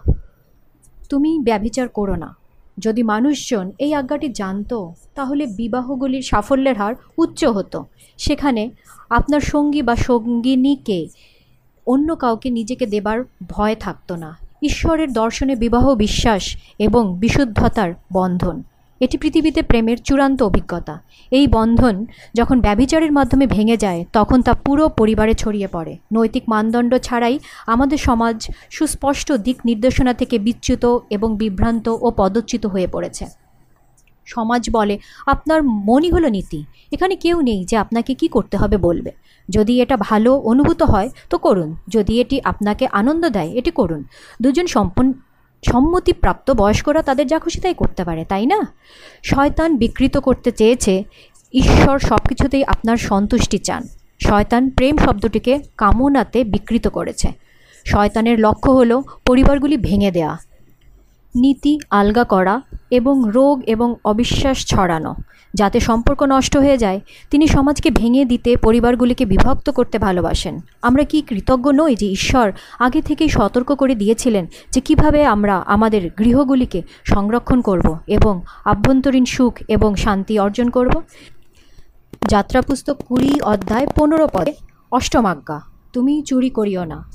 তুমি ব্যভিচার করো না। যদি মানুষজন এই আজ্ঞাটি জানত, তাহলে বিবাহগুলির সাফল্যের হার উচ্চ হতো। সেখানে আপনার সঙ্গী বা সঙ্গিনীকে অন্য কাউকে নিজেকে দেবার ভয় থাকতো না। ঈশ্বরের দর্শনে বিবাহ বিশ্বাস এবং বিশুদ্ধতার বন্ধন। এটি পৃথিবীতে প্রেমের চূড়ান্ত অভিজ্ঞতা। এই বন্ধন যখন ব্যভিচারের মাধ্যমে ভেঙে যায়, তখন তা পুরো পরিবারে ছড়িয়ে পড়ে। নৈতিক মানদণ্ড ছাড়াই আমাদের সমাজ সুস্পষ্ট দিক নির্দেশনা থেকে বিচ্যুত এবং বিভ্রান্ত ও পদচ্যুত হয়ে পড়েছে। সমাজ বলে, আপনার মনই হলো নীতি। এখানে কেউ নেই যে আপনাকে কি করতে হবে বলবে। যদি এটা ভালো অনুভূত হয়, তো করুন। যদি এটি আপনাকে আনন্দ দেয়, এটি করুন। দুজন সম্পন্ন সম্মতিপ্রাপ্ত বয়স্করা তাদের যা খুশি তাই করতে পারে, তাই না? শয়তান বিকৃত করতে চেয়েছে, ঈশ্বর সব কিছুতেই আপনার সন্তুষ্টি চান। শয়তান প্রেম শব্দটিকে কামনাতে বিকৃত করেছে। শয়তানের লক্ষ্য হল পরিবারগুলি ভেঙে দেয়া। নীতি আলগা করা এবং রোগ এবং অবিশ্বাস ছড়ানো। যাতে সম্পর্ক নষ্ট হয়ে যায়, তিনি সমাজকে ভেঙে দিতে পরিবারগুলিকে বিভক্ত করতে ভালোবাসেন। আমরা কি কৃতজ্ঞ নই যে ঈশ্বর আগে থেকেই সতর্ক করে দিয়েছিলেন যে কীভাবে আমরা আমাদের গৃহগুলিকে সংরক্ষণ করব এবং আভ্যন্তরীণ সুখ এবং শান্তি অর্জন করব? যাত্রা পুস্তক কুড়ি অধ্যায় পনেরো পদে অষ্টমাজ্ঞা তুমি চুরি করিও না।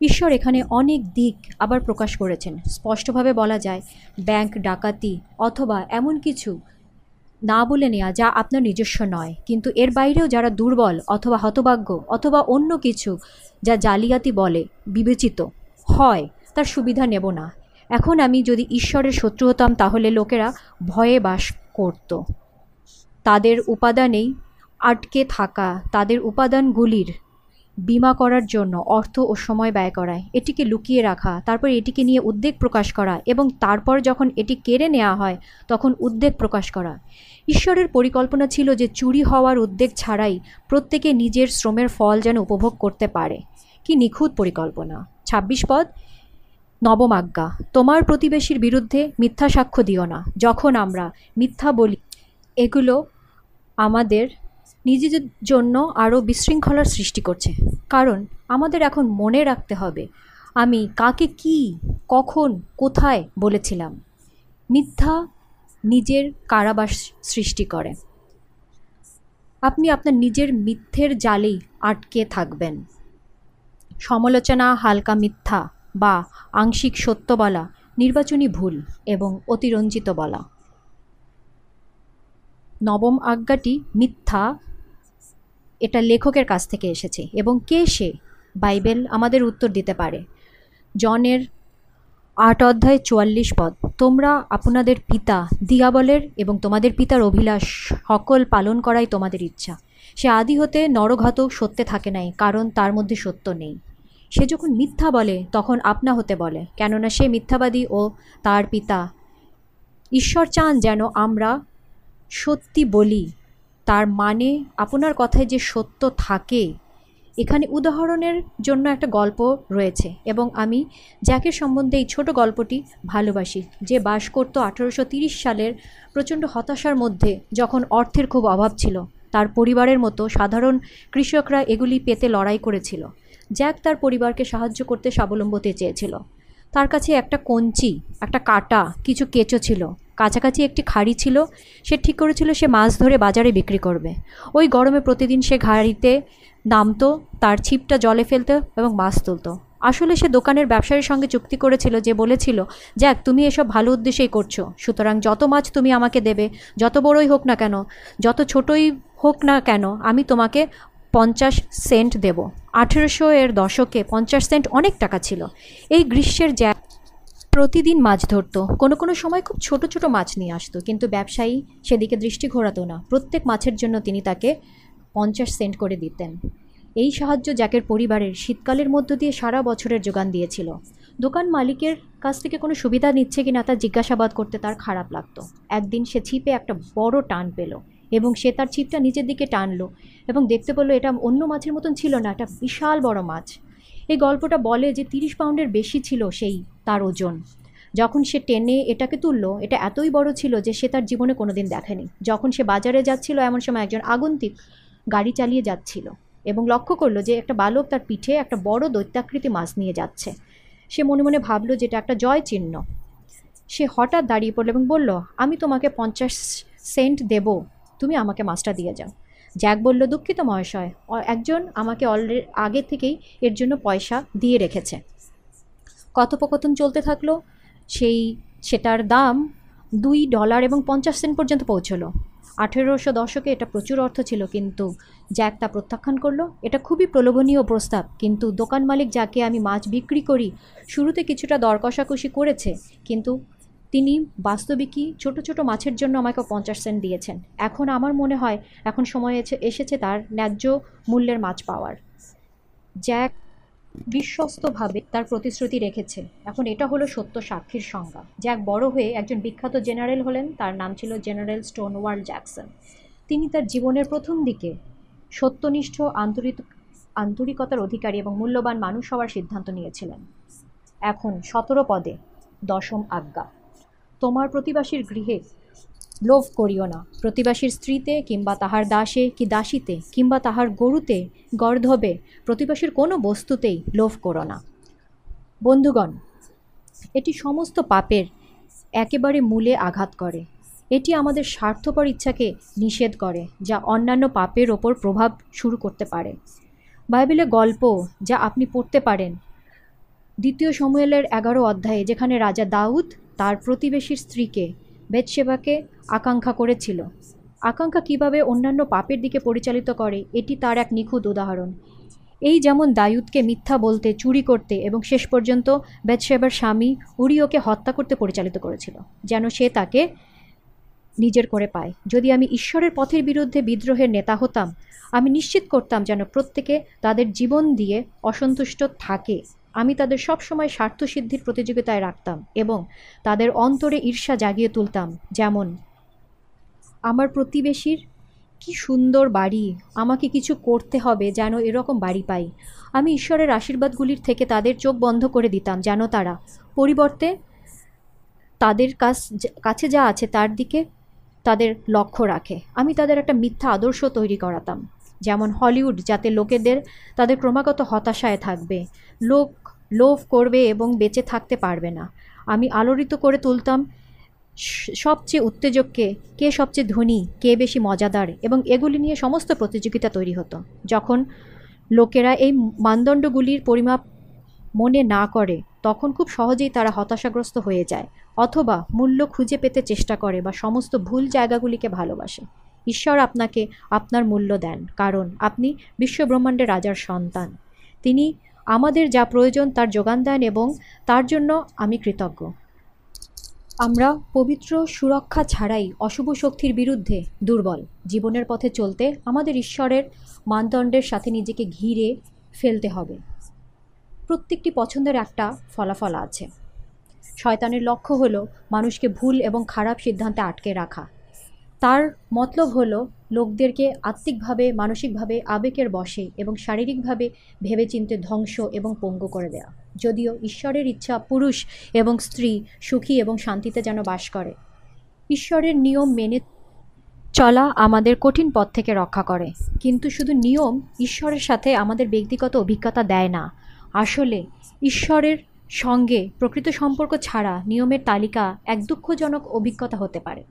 ঈশ্বর এখানে অনেক দিক আবার প্রকাশ করেছেন। স্পষ্টভাবে বলা যায়, ব্যাংক ডাকাতি অথবা এমন কিছু না বলে নেওয়া যা আপনার নিজস্ব নয়। কিন্তু এর বাইরেও যারা দুর্বল অথবা হতভাগ্য অথবা অন্য কিছু যা জালিয়াতি বলে, বিবেচিত, হয়, তার সুবিধা নেব না। এখন আমি যদি ঈশ্বরের শত্রু হতাম, তাহলে লোকেরা ভয়ে বাস করত। তাদের উপাদানেই আটকে থাকা, তাদের উপাদানগুলির বিমা করার জন্য অর্থ ও সময় ব্যয় করায় এটিকে লুকিয়ে রাখা, তারপর এটিকে নিয়ে উদ্বেগ প্রকাশ করা এবং তারপর যখন এটি কেড়ে নেওয়া হয়, তখন উদ্বেগ প্রকাশ করা। ঈশ্বরের পরিকল্পনা ছিল যে চুরি হওয়ার উদ্বেগ ছাড়াই প্রত্যেকে নিজের শ্রমের ফল যেন উপভোগ করতে পারে। কি নিখুঁত পরিকল্পনা। ছাব্বিশ পদ নবম আজ্ঞা তোমার প্রতিবেশীর বিরুদ্ধে মিথ্যা সাক্ষ্য দিও না। যখন আমরা মিথ্যা বলি, এগুলো আমাদের নিজেদের জন্য আরও বিশৃঙ্খলার সৃষ্টি করছে। কারণ আমাদের এখন মনে রাখতে হবে, আমি কাকে কি, কখন, কোথায় বলেছিলাম। মিথ্যা নিজের কারাবাস সৃষ্টি করে। আপনি আপনার নিজের মিথ্যের জালেই আটকে থাকবেন। সমালোচনা হালকা মিথ্যা বা আংশিক সত্য বলা নির্বাচনী ভুল এবং অতিরঞ্জিত বলা। নবম আজ্ঞাটি মিথ্যা, এটা লেখকের কাছ থেকে এসেছে এবং কে সে? বাইবেল আমাদের উত্তর দিতে পারে। জনের আট অধ্যায় চুয়াল্লিশ পদ। তোমরা আপনাদের পিতা দিয়াবলের এবং তোমাদের পিতার অভিলাষ সকল পালন করাই তোমাদের ইচ্ছা। সে আদি হতে নরঘাতক সত্যে থাকে নাই, কারণ তার মধ্যে সত্য নেই। সে যখন মিথ্যা বলে, তখন আপনা হতে বলে, কেননা সে মিথ্যাবাদী ও তার পিতা। ঈশ্বর চান যেন আমরা সত্যি বলি, তার মানে আপনার কথায় যে সত্য থাকে এখানে উদাহরণের জন্য একটা গল্প রয়েছে এবং আমি জ্যাকের সম্বন্ধে এই ছোট গল্পটি ভালোবাসি, যে বাস করতো আঠারোশো সালের প্রচণ্ড হতাশার মধ্যে যখন অর্থের খুব অভাব ছিল, তার পরিবারের মতো সাধারণ কৃষকরা এগুলি পেতে লড়াই করেছিল। জ্যাক তার পরিবারকে সাহায্য করতে স্বাবলম্বতে চেয়েছিল। তার কাছে একটা কঞ্চি, একটা কাটা, কিছু কেঁচো ছিল। কাছাকাছি একটি খাড়ি ছিল, সে ঠিক করেছিল সে মাছ ধরে বাজারে বিক্রি করবে। ওই গরমে প্রতিদিন সে ঘাড়িতে নামতো, তার ছিপটা জলে ফেলতো এবং মাছ তুলতো। আসলে সে দোকানের ব্যবসায়ীর সঙ্গে চুক্তি করেছিল যে বলেছিল, যাক, তুমি এসব ভালো উদ্দেশ্যেই করছ। সুতরাং যত মাছ তুমি আমাকে দেবে, যত বড়ই হোক না কেন, যত ছোটই হোক না কেন, আমি তোমাকে পঞ্চাশ সেন্ট দেব। আঠেরোশো এর দশকে পঞ্চাশ সেন্ট অনেক টাকা ছিল। এই গ্রীষ্মের জ্যাক প্রতিদিন মাছ ধরতো। কোনো কোনো সময় খুব ছোট ছোট মাছ নিয়ে আসতো, কিন্তু ব্যবসায়ী সেদিকে দৃষ্টি ঘোরাতো না। প্রত্যেক মাছের জন্য তিনি তাকে পঞ্চাশ সেন্ট করে দিতেন। এই সাহায্য জ্যাকের পরিবারের শীতকালের মধ্য দিয়ে সারা বছরের যোগান দিয়েছিল। দোকান মালিকের কাছ থেকে কোনো সুবিধা নিচ্ছে কি না তা জিজ্ঞাসাবাদ করতে তার খারাপ লাগতো। একদিন সে ছিপে একটা বড় টান পেল এবং সে তার ছিপটা নিচের দিকে টানলো এবং দেখতে পেল এটা অন্য মাছের মতন ছিল না, এটা বিশাল বড় মাছ। এই গল্পটা বলে যে তিরিশ পাউন্ডের বেশি ছিল সেই তার ওজন। যখন সে টেনে এটাকে তুললো, এটা এতই বড় ছিল যে সে তার জীবনে কোনোদিন দেখেনি। যখন সে বাজারে যাচ্ছিল, এমন সময় একজন আগন্তুক গাড়ি চালিয়ে যাচ্ছিল এবং লক্ষ্য করল যে একটা বালক তার পিঠে একটা বড় দৈত্যাকৃতি মাছ নিয়ে যাচ্ছে। সে মনে মনে ভাবলো যে এটা একটা জয় চিহ্ন। সে হঠাৎ দাঁড়িয়ে পড়ল এবং বলল, আমি তোমাকে পঞ্চাশ সেন্ট দেব। তুমি আমাকে মাছটা দিয়ে যাও। জ্যাক বলল, দুঃখিত মহাশয় একজন আমাকে অলরে, আগে থেকেই এর জন্য পয়সা দিয়ে রেখেছে। কথোপকথন চলতে থাকল, সেই, সেটার দাম দুই ডলার এবং পঞ্চাশ সেন্ট পর্যন্ত পৌঁছলো। আঠেরোশো দশকে এটা প্রচুর অর্থ ছিল, কিন্তু জ্যাক তা প্রত্যাখ্যান করল। এটা খুবই প্রলোভনীয় প্রস্তাব, কিন্তু দোকান মালিক যাকে আমি মাছ বিক্রি করি, শুরুতে কিছুটা দর কষাকষি করেছে, কিন্তু তিনি বাস্তবিকই ছোট ছোট মাছের জন্য আমাকে পঞ্চাশ সেন্ট দিয়েছেন। এখন আমার মনে হয়, এখন সময় এসে- এসেছে তার ন্যায্য মূল্যের মাছ পাওয়ার। জ্যাক বিশ্বস্তভাবে তার প্রতিশ্রুতি রেখেছে। এখন এটা হলো সত্য সাক্ষীর সংজ্ঞা। জ্যাক বড় হয়ে একজন বিখ্যাত জেনারেল হলেন, তার নাম ছিল জেনারেল স্টোনওয়ার্ল্ড জ্যাকসন। তিনি তার জীবনের প্রথম দিকে সত্যনিষ্ঠ, আন্তরিক, আন্তরিকতার অধিকারী এবং মূল্যবান মানুষ হওয়ার সিদ্ধান্ত নিয়েছিলেন। এখন সতেরো পদে দশম আজ্ঞা। তোমার প্রতিবাসীর গৃহে লোভ করিও না। প্রতিবাসীর স্ত্রীতে কিংবা তাহার দাসে কি দাসীতে কিংবা তাহার গরুতে গর্ধবে, প্রতিবাসীর কোনো বস্তুতেই লোভ করো না। বন্ধুগণ, এটি সমস্ত পাপের একেবারে মূলে আঘাত করে। এটি আমাদের স্বার্থপর ইচ্ছাকে নিষেধ করে, যা অন্যান্য পাপের ওপর প্রভাব শুরু করতে পারে। বাইবেলে গল্প যা আপনি পড়তে পারেন, দ্বিতীয় সমুয়েলের এগারো অধ্যায়ে, যেখানে রাজা দাউদ তার প্রতিবেশীর স্ত্রীকে বেতসেবাকে আকাঙ্ক্ষা করেছিল। আকাঙ্ক্ষা কীভাবে অন্যান্য পাপের দিকে পরিচালিত করে, এটি তার এক নিখুঁত উদাহরণ। এই যেমন দায়ুদকে মিথ্যা বলতে, চুরি করতে এবং শেষ পর্যন্ত বেতসেবার স্বামী উরিওকে হত্যা করতে পরিচালিত করেছিল, যেন সে তাকে নিজের করে পায়। যদি আমি ঈশ্বরের পথের বিরুদ্ধে বিদ্রোহের নেতা হতাম, আমি নিশ্চিত করতাম যেন প্রত্যেকে তাদের জীবন দিয়ে অসন্তুষ্ট থাকে। আমি তাদের সবসময় স্বার্থসিদ্ধির প্রতিযোগিতায় রাখতাম এবং তাদের অন্তরে ঈর্ষা জাগিয়ে তুলতাম, যেমন আমার প্রতিবেশীর? কি সুন্দর বাড়ি। আমাকে কিছু করতে হবে যেন এরকম বাড়ি পাই। আমি ঈশ্বরের আশীর্বাদগুলির থেকে তাদের চোখ বন্ধ করে দিতাম যেন তারা। পরিবর্তে তাদের কাছ কাছে যা আছে তার দিকে তাদের লক্ষ্য রাখে। আমি তাদের একটা মিথ্যা আদর্শ তৈরি করাতাম। যেমন হলিউড, যাতে লোকেদের তাদের ক্রমাগত হতাশায় থাকবে। লোক লোভ করবে এবং বেঁচে থাকতে পারবে না। আমি আলোড়িত করে তুলতাম সবচেয়ে উত্তেজক কে কে সবচেয়ে ধনী, কে বেশি মজাদার এবং এগুলি নিয়ে সমস্ত প্রতিযোগিতা তৈরি হতো। যখন লোকেরা এই মানদণ্ডগুলির পরিমাপ মনে না করে, তখন খুব সহজেই তারা হতাশাগ্রস্ত হয়ে যায় অথবা মূল্য খুঁজে পেতে চেষ্টা করে বা সমস্ত ভুল জায়গাগুলিকে ভালোবাসে। ঈশ্বর আপনাকে আপনার মূল্য দেন, কারণ আপনি বিশ্বব্রহ্মাণ্ডের রাজার সন্তান। তিনি আমাদের যা প্রয়োজন তার যোগান দেন এবং তার জন্য আমি কৃতজ্ঞ। আমরা পবিত্র সুরক্ষা ছাড়াই অশুভ শক্তির বিরুদ্ধে দুর্বল। জীবনের পথে চলতে আমাদের ঈশ্বরের মানদণ্ডের সাথে নিজেকে ঘিরে ফেলতে হবে। প্রত্যেকটি পছন্দের একটা ফলাফল আছে। শয়তানের লক্ষ্য হলো মানুষকে ভুল এবং খারাপ সিদ্ধান্তে আটকে রাখা। তার মতলব হলো লোকদেরকে আত্মিকভাবে, মানসিকভাবে আবেগের বশে এবং শারীরিকভাবে ভেবেচিন্তে ধ্বংস এবং পঙ্গু করে দেয়া। যদিও ঈশ্বরের ইচ্ছা পুরুষ এবং স্ত্রী সুখী এবং শান্তিতে যেন বাস করে। ঈশ্বরের নিয়ম মেনে চলা আমাদের কঠিন পথ থেকে রক্ষা করে। কিন্তু শুধু নিয়ম ঈশ্বরের সাথে আমাদের ব্যক্তিগত অভিজ্ঞতা দেয় না। আসলে ঈশ্বরের সঙ্গে প্রকৃত সম্পর্ক ছাড়া নিয়মের তালিকা এক দুঃখজনক অভিজ্ঞতা হতে পারে।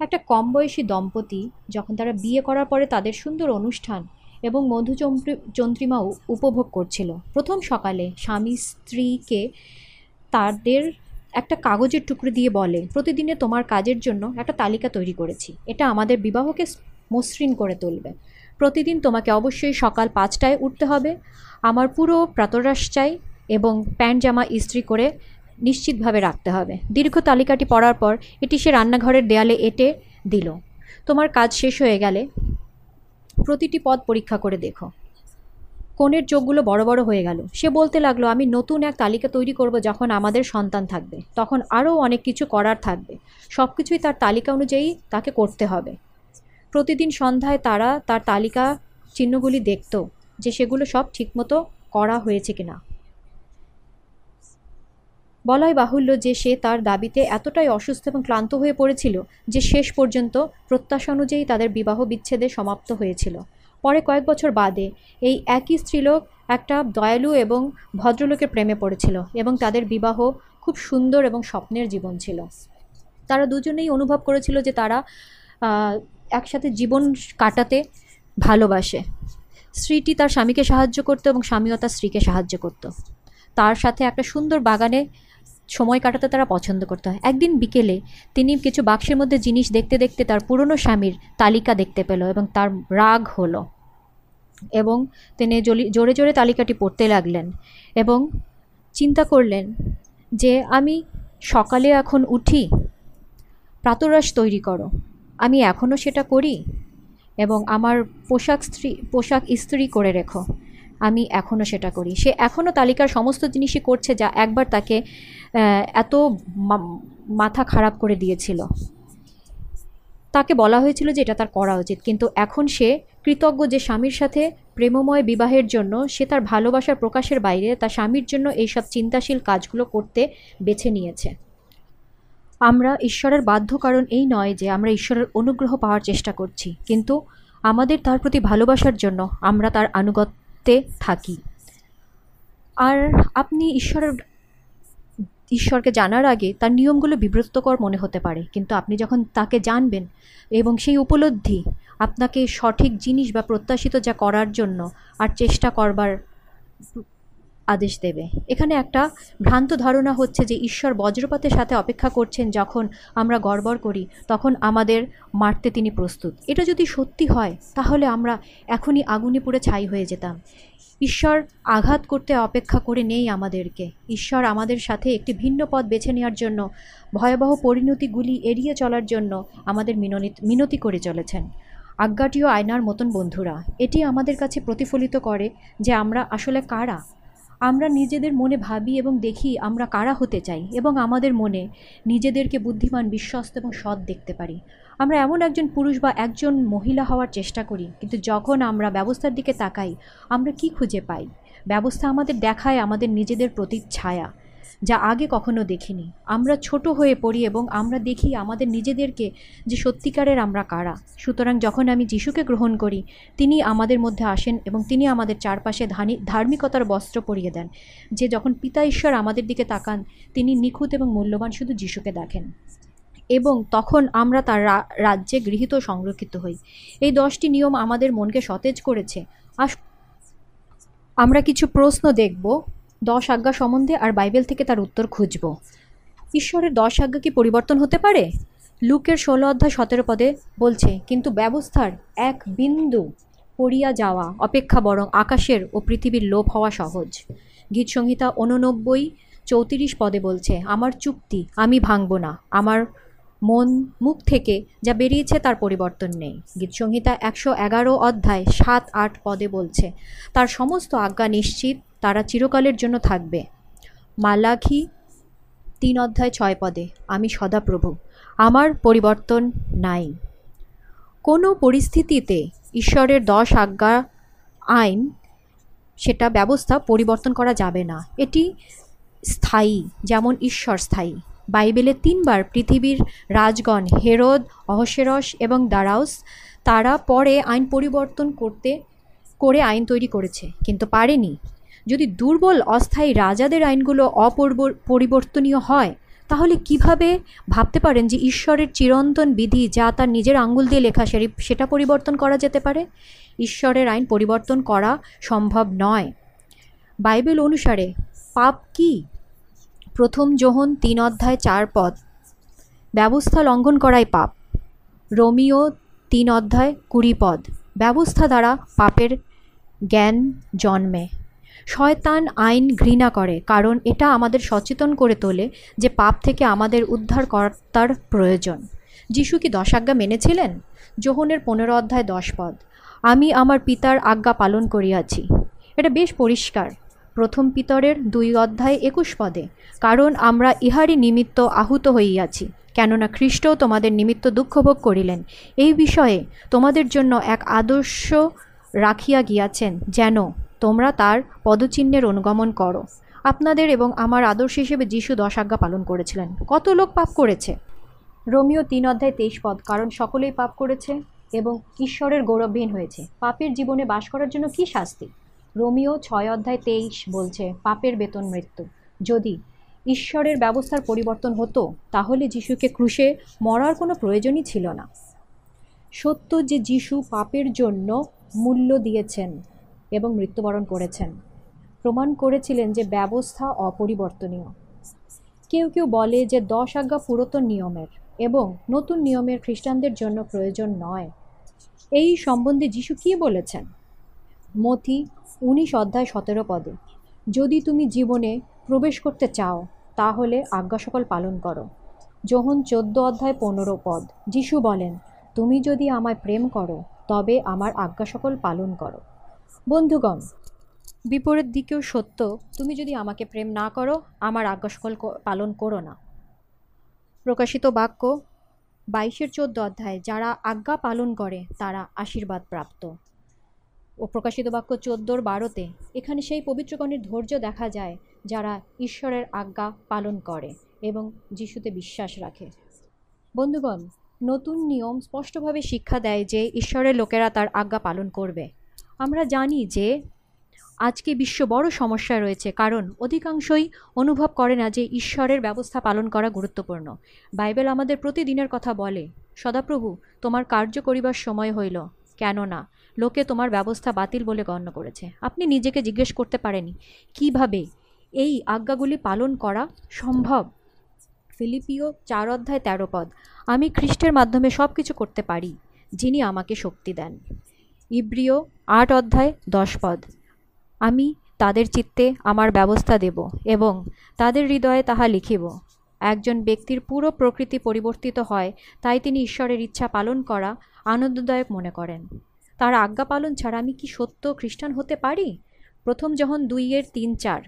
একটা কম বয়সী দম্পতি যখন তারা বিয়ে করার পরে তাদের সুন্দর অনুষ্ঠান এবং মধুচন্দ্রি- চন্দ্রিমাও উপভোগ করছিল। প্রথম সকালে স্বামী স্ত্রীকে তাদের একটা কাগজের টুকরো দিয়ে বলে, প্রতিদিনে তোমার কাজের জন্য একটা তালিকা তৈরি করেছি। এটা আমাদের বিবাহকে মসৃণ করে তুলবে। প্রতিদিন তোমাকে অবশ্যই সকাল পাঁচটায় উঠতে হবে। আমার পুরো প্রাতরাশ চাই এবং প্যান্ট জামা ইস্ত্রি করে নিশ্চিতভাবে রাখতে হবে। দীর্ঘ তালিকাটি পড়ার পর এটি সে রান্নাঘরের দেয়ালে এঁটে দিল। তোমার কাজ শেষ হয়ে গেলে প্রতিটি পদ পরীক্ষা করে দেখো। কোণের চোখগুলো বড় বড় হয়ে গেল। সে বলতে লাগল, আমি নতুন এক তালিকা তৈরি করব যখন আমাদের সন্তান থাকবে। তখন আরও অনেক কিছু করার থাকবে। সব কিছুই তার তালিকা অনুযায়ী তাকে করতে হবে। প্রতিদিন সন্ধ্যায় তারা তার তালিকা চিহ্নগুলি দেখত যে সেগুলো সব ঠিকমতো করা হয়েছে কিনা। বলাই বাহুল্য যে সে তার দাবিতে এতটাই অসুস্থ এবং ক্লান্ত হয়ে পড়েছিল যে শেষ পর্যন্ত প্রত্যাশা অনুযায়ী তাদের বিবাহ বিচ্ছেদে সমাপ্ত হয়েছিল। পরে কয়েক বছর বাদে এই একই স্ত্রীলোক একটা দয়ালু এবং ভদ্রলোকের প্রেমে পড়েছিল এবং তাদের বিবাহ খুব সুন্দর এবং স্বপ্নের জীবন ছিল। তারা দুজনেই অনুভব করেছিল যে তারা একসাথে জীবন কাটাতে ভালোবাসে। স্ত্রীটি তার স্বামীকে সাহায্য করতো এবং স্বামীও তার স্ত্রীকে সাহায্য করতো। তার সাথে একটা সুন্দর বাগানে সময় কাটাতে তারা পছন্দ করতো। একদিন বিকেলে তিনি কিছু বাক্সের মধ্যে জিনিস দেখতে দেখতে তার পুরনো স্বামীর তালিকা দেখতে পেল এবং তার রাগ হলো এবং তিনি জোরে জোরে তালিকাটি পড়তে লাগলেন এবং চিন্তা করলেন যে, আমি সকালে এখন উঠি, প্রাতরাশ তৈরি করো। আমি এখনও সেটা করি এবং আমার পোশাক স্ত্রী পোশাক ইস্ত্রি করে রেখো। আমি এখনও সেটা করি। সে এখনও তালিকার সমস্ত জিনিসই করছে যা একবার তাকে এত মাথা খারাপ করে দিয়েছিল। তাকে বলা হয়েছিল যে এটা তার করা উচিত। কিন্তু এখন সে কৃতজ্ঞ যে স্বামীর সাথে প্রেমময় বিবাহের জন্য সে তার ভালোবাসার প্রকাশের বাইরে তার স্বামীর জন্য এইসব চিন্তাশীল কাজগুলো করতে বেছে নিয়েছে। আমরা ঈশ্বরের বাধ্য কারণ এই নয় যে আমরা ঈশ্বরের অনুগ্রহ পাওয়ার চেষ্টা করছি। কিন্তু আমাদের তার প্রতি ভালোবাসার জন্য আমরা তার আনুগত্যে থাকি। আর আপনি ঈশ্বরের, ঈশ্বরকে জানার আগে তার নিয়মগুলো বিব্রতকর মনে হতে পারে। কিন্তু আপনি যখন তাকে জানবেন এবং সেই উপলব্ধি, আপনাকে সঠিক জিনিস বা প্রত্যাশিত যা করার জন্য আর চেষ্টা করবার আদেশ দেবে। এখানে একটা ভ্রান্ত ধারণা হচ্ছে যে ঈশ্বর বজ্রপাতের সাথে অপেক্ষা করছেন যখন আমরা গড়বড় করি, তখন আমাদের মারতে তিনি প্রস্তুত। এটা যদি সত্যি হয়, তাহলে আমরা এখনই আগুনে পুড়ে ছাই হয়ে যেতাম। ঈশ্বর আঘাত করতে অপেক্ষা করে নেই আমাদেরকে। ঈশ্বর আমাদের সাথে একটি ভিন্ন পথ বেছে নেওয়ার জন্য, ভয়াবহ পরিণতিগুলি এড়িয়ে চলার জন্য আমাদের মিনতি মিনতি করে চলেছেন। আজ্ঞাটিও আয়নার মতন বন্ধুরা, এটি আমাদের কাছে প্রতিফলিত করে যে আমরা আসলে কারা? আমরা নিজেদের মনে ভাবি এবং দেখি আমরা কারা হতে চাই এবং আমাদের মনে নিজেদেরকে বুদ্ধিমান, বিশ্বস্ত এবং সৎ দেখতে পারি। আমরা এমন একজন পুরুষ বা একজন মহিলা হওয়ার চেষ্টা করি, কিন্তু যখন আমরা ব্যবস্থার দিকে তাকাই, আমরা কি খুঁজে পাই? ব্যবস্থা আমাদের দেখায় আমাদের নিজেদের প্রতিচ্ছায়া যা আগে কখনো দেখিনি। আমরা ছোট হয়ে পড়ি এবং আমরা দেখি আমাদের নিজেদেরকে যে সত্যিকারের আমরা কারা। সুতরাং যখন আমি যিশুকে গ্রহণ করি, তিনি আমাদের মধ্যে আসেন এবং তিনি আমাদের চারপাশে ধানি ধার্মিকতার বস্ত্র পরিয়ে দেন। যে যখন পিতা ঈশ্বর আমাদের দিকে তাকান, তিনি নিখুঁত এবং মূল্যবান শুধু যিশুকে দেখেন। এবং তখন আমরা তার রাজ্যে গৃহীত সংরক্ষিত হই। এই দশটি নিয়ম আমাদের মনকে সতেজ করেছে। আস আমরা কিছু প্রশ্ন দেখব। দশ আজ্ঞা সম্বন্ধে আর বাইবেল থেকে তার উত্তর খুঁজব। ঈশ্বরের দশ আজ্ঞা কি পরিবর্তন হতে পারে? লুকের ষোলো অধ্যায় সতেরো পদে বলছে, কিন্তু ব্যবস্থার এক বিন্দু পড়িয়া যাওয়া অপেক্ষা বরং আকাশের ও পৃথিবীর লোপ হওয়া সহজ। গীতসংহিতা উননব্বই চৌত্রিশ পদে বলছে, আমার চুক্তি, আমি ভাঙব না। আমার মন, মুখ থেকে যা বেরিয়েছে তার পরিবর্তন নেই। গীতসংহিতা একশো এগারো অধ্যায় সাত আট পদে বলছে, তার সমস্ত আজ্ঞা নিশ্চিত, তারা চিরকালের জন্য থাকবে। মালাখি তিন অধ্যায় ছয় পদে, আমি সদাপ্রভু, আমার পরিবর্তন নাই। কোনো পরিস্থিতিতে ঈশ্বরের দশ আজ্ঞা আইন, সেটা ব্যবস্থা পরিবর্তন করা যাবে না। এটি স্থায়ী, যেমন ঈশ্বর স্থায়ী। বাইবেলে তিনবার পৃথিবীর রাজগণ হেরোদ অহসেরস এবং দারাউস, তারা পরে আইন পরিবর্তন করতে, করে আইন তৈরি করেছে, কিন্তু পারেনি। যদি দুর্বল, অস্থায়ী রাজাদের আইনগুলো অপরিবর্তনীয় হয়, তাহলে কীভাবে ভাবতে পারেন যে ঈশ্বরের চিরন্তন বিধি যা তার নিজের আঙ্গুল দিয়ে লেখা সেটা পরিবর্তন করা যেতে পারে? ঈশ্বরের আইন পরিবর্তন করা সম্ভব নয়। বাইবেল অনুসারে পাপ কি? প্রথম যোহন তিন অধ্যায় চার পদ। ব্যবস্থা লঙ্ঘন করাই পাপ। রোমিও তিন অধ্যায় কুড়ি পদ। ব্যবস্থা দ্বারা পাপের জ্ঞান জন্মে। শয়তান আইন ঘৃণা করে, কারণ এটা আমাদের সচেতন করে তোলে যে পাপ থেকে আমাদের উদ্ধার উদ্ধারকর্তার প্রয়োজন। যিশু কি দশ আজ্ঞা মেনেছিলেন? যোহনের পনেরো অধ্যায় দশ পদ। আমি আমার পিতার আজ্ঞা পালন করিয়াছি। এটা বেশ পরিষ্কার। প্রথম পিতরের দুই অধ্যায় একুশ পদে, কারণ আমরা ইহারই নিমিত্ত আহুত হইয়াছি, কেননা খ্রিস্টও তোমাদের নিমিত্ত দুঃখভোগ করিলেন। এই বিষয়ে তোমাদের জন্য এক আদর্শ রাখিয়া গিয়াছেন, যেন তোমরা তার পদচিহ্নের অনুগমন করো। আপনাদের এবং আমার আদর্শ হিসেবে যিশু দশ আজ্ঞা পালন করেছিলেন। কত লোক পাপ করেছে? রোমিও তিন অধ্যায় তেইশ পদ, কারণ সকলেই পাপ করেছে এবং ঈশ্বরের গৌরবহীন হয়েছে। পাপের জীবনে বাস করার জন্য কি শাস্তি? রোমিও ছয় অধ্যায় তেইশ বলছে, পাপের বেতন মৃত্যু। যদি ঈশ্বরের ব্যবস্থার পরিবর্তন হতো, তাহলে যিশুকে ক্রুশে মরার কোনো প্রয়োজনই ছিল না। সত্য যে যিশু পাপের জন্য মূল্য দিয়েছেন এবং মৃত্যুবরণ করেছেন, প্রমাণ করেছিলেন যে ব্যবস্থা অপরিবর্তনীয়। কেউ কেউ বলে যে দশ আজ্ঞা পুরাতন নিয়মের এবং নতুন নিয়মের খ্রিস্টানদের জন্য প্রয়োজন নয়। এই সম্বন্ধে যিশু কী বলেছেন? মথি উনিশ অধ্যায় সতেরো পদে, যদি তুমি জীবনে প্রবেশ করতে চাও, তাহলে আজ্ঞা সকল পালন করো। যোহন চোদ্দ অধ্যায় পনেরো পদ, যিশু বলেন, তুমি যদি আমায় প্রেম করো, তবে আমার আজ্ঞা সকল পালন করো। বন্ধুগণ, বিপরীত দিকেও সত্য, তুমি যদি আমাকে প্রেম না করো, আমার আজ্ঞা সকল পালন করো না। প্রকাশিত বাক্য বাইশের চোদ্দ অধ্যায়, যারা আজ্ঞা পালন করে, তারা আশীর্বাদ প্রাপ্ত। ও প্রকাশিত বাক্য চোদ্দোর বারোতে, এখানে সেই পবিত্রগণের ধৈর্য দেখা যায়, যারা ঈশ্বরের আজ্ঞা পালন করে এবং যিশুতে বিশ্বাস রাখে। বন্ধুগণ, নতুন নিয়ম স্পষ্টভাবে শিক্ষা দেয় যে ঈশ্বরের লোকেরা তার আজ্ঞা পালন করবে। আমরা জানি যে আজকে বিশ্ব বড় সমস্যায় রয়েছে, কারণ অধিকাংশই অনুভব করে না যে ঈশ্বরের ব্যবস্থা পালন করা গুরুত্বপূর্ণ। বাইবেল আমাদের প্রতিদিনের কথা বলে, সদাপ্রভু, তোমার কার্য করিবার সময় হইল। কেননা লোকে তোমার ব্যবস্থা বাতিল বলে গণ্য করেছে। আপনি নিজেকে জিজ্ঞেস করতে পারেনি কীভাবে এই আজ্ঞাগুলি পালন করা সম্ভব? ফিলিপিও চার অধ্যায় তেরো পদ। আমি খ্রিস্টের মাধ্যমে সব কিছু করতে পারি, যিনি আমাকে শক্তি দেন। ইব্রিয় আট অধ্যায় দশ পদ। আমি তাদের চিত্তে আমার ব্যবস্থা দেব এবং তাদের হৃদয়ে তাহা লিখিব। একজন ব্যক্তির পুরো প্রকৃতি পরিবর্তিত হয়, তাই তিনি ঈশ্বরের ইচ্ছা পালন করা আনন্দদায়ক মনে করেন। তার আজ্ঞা পালন ছাড়া আমি কি সত্য খ্রিস্টান হতে পারি? প্রথম যখন দুইয়ের তিন চার।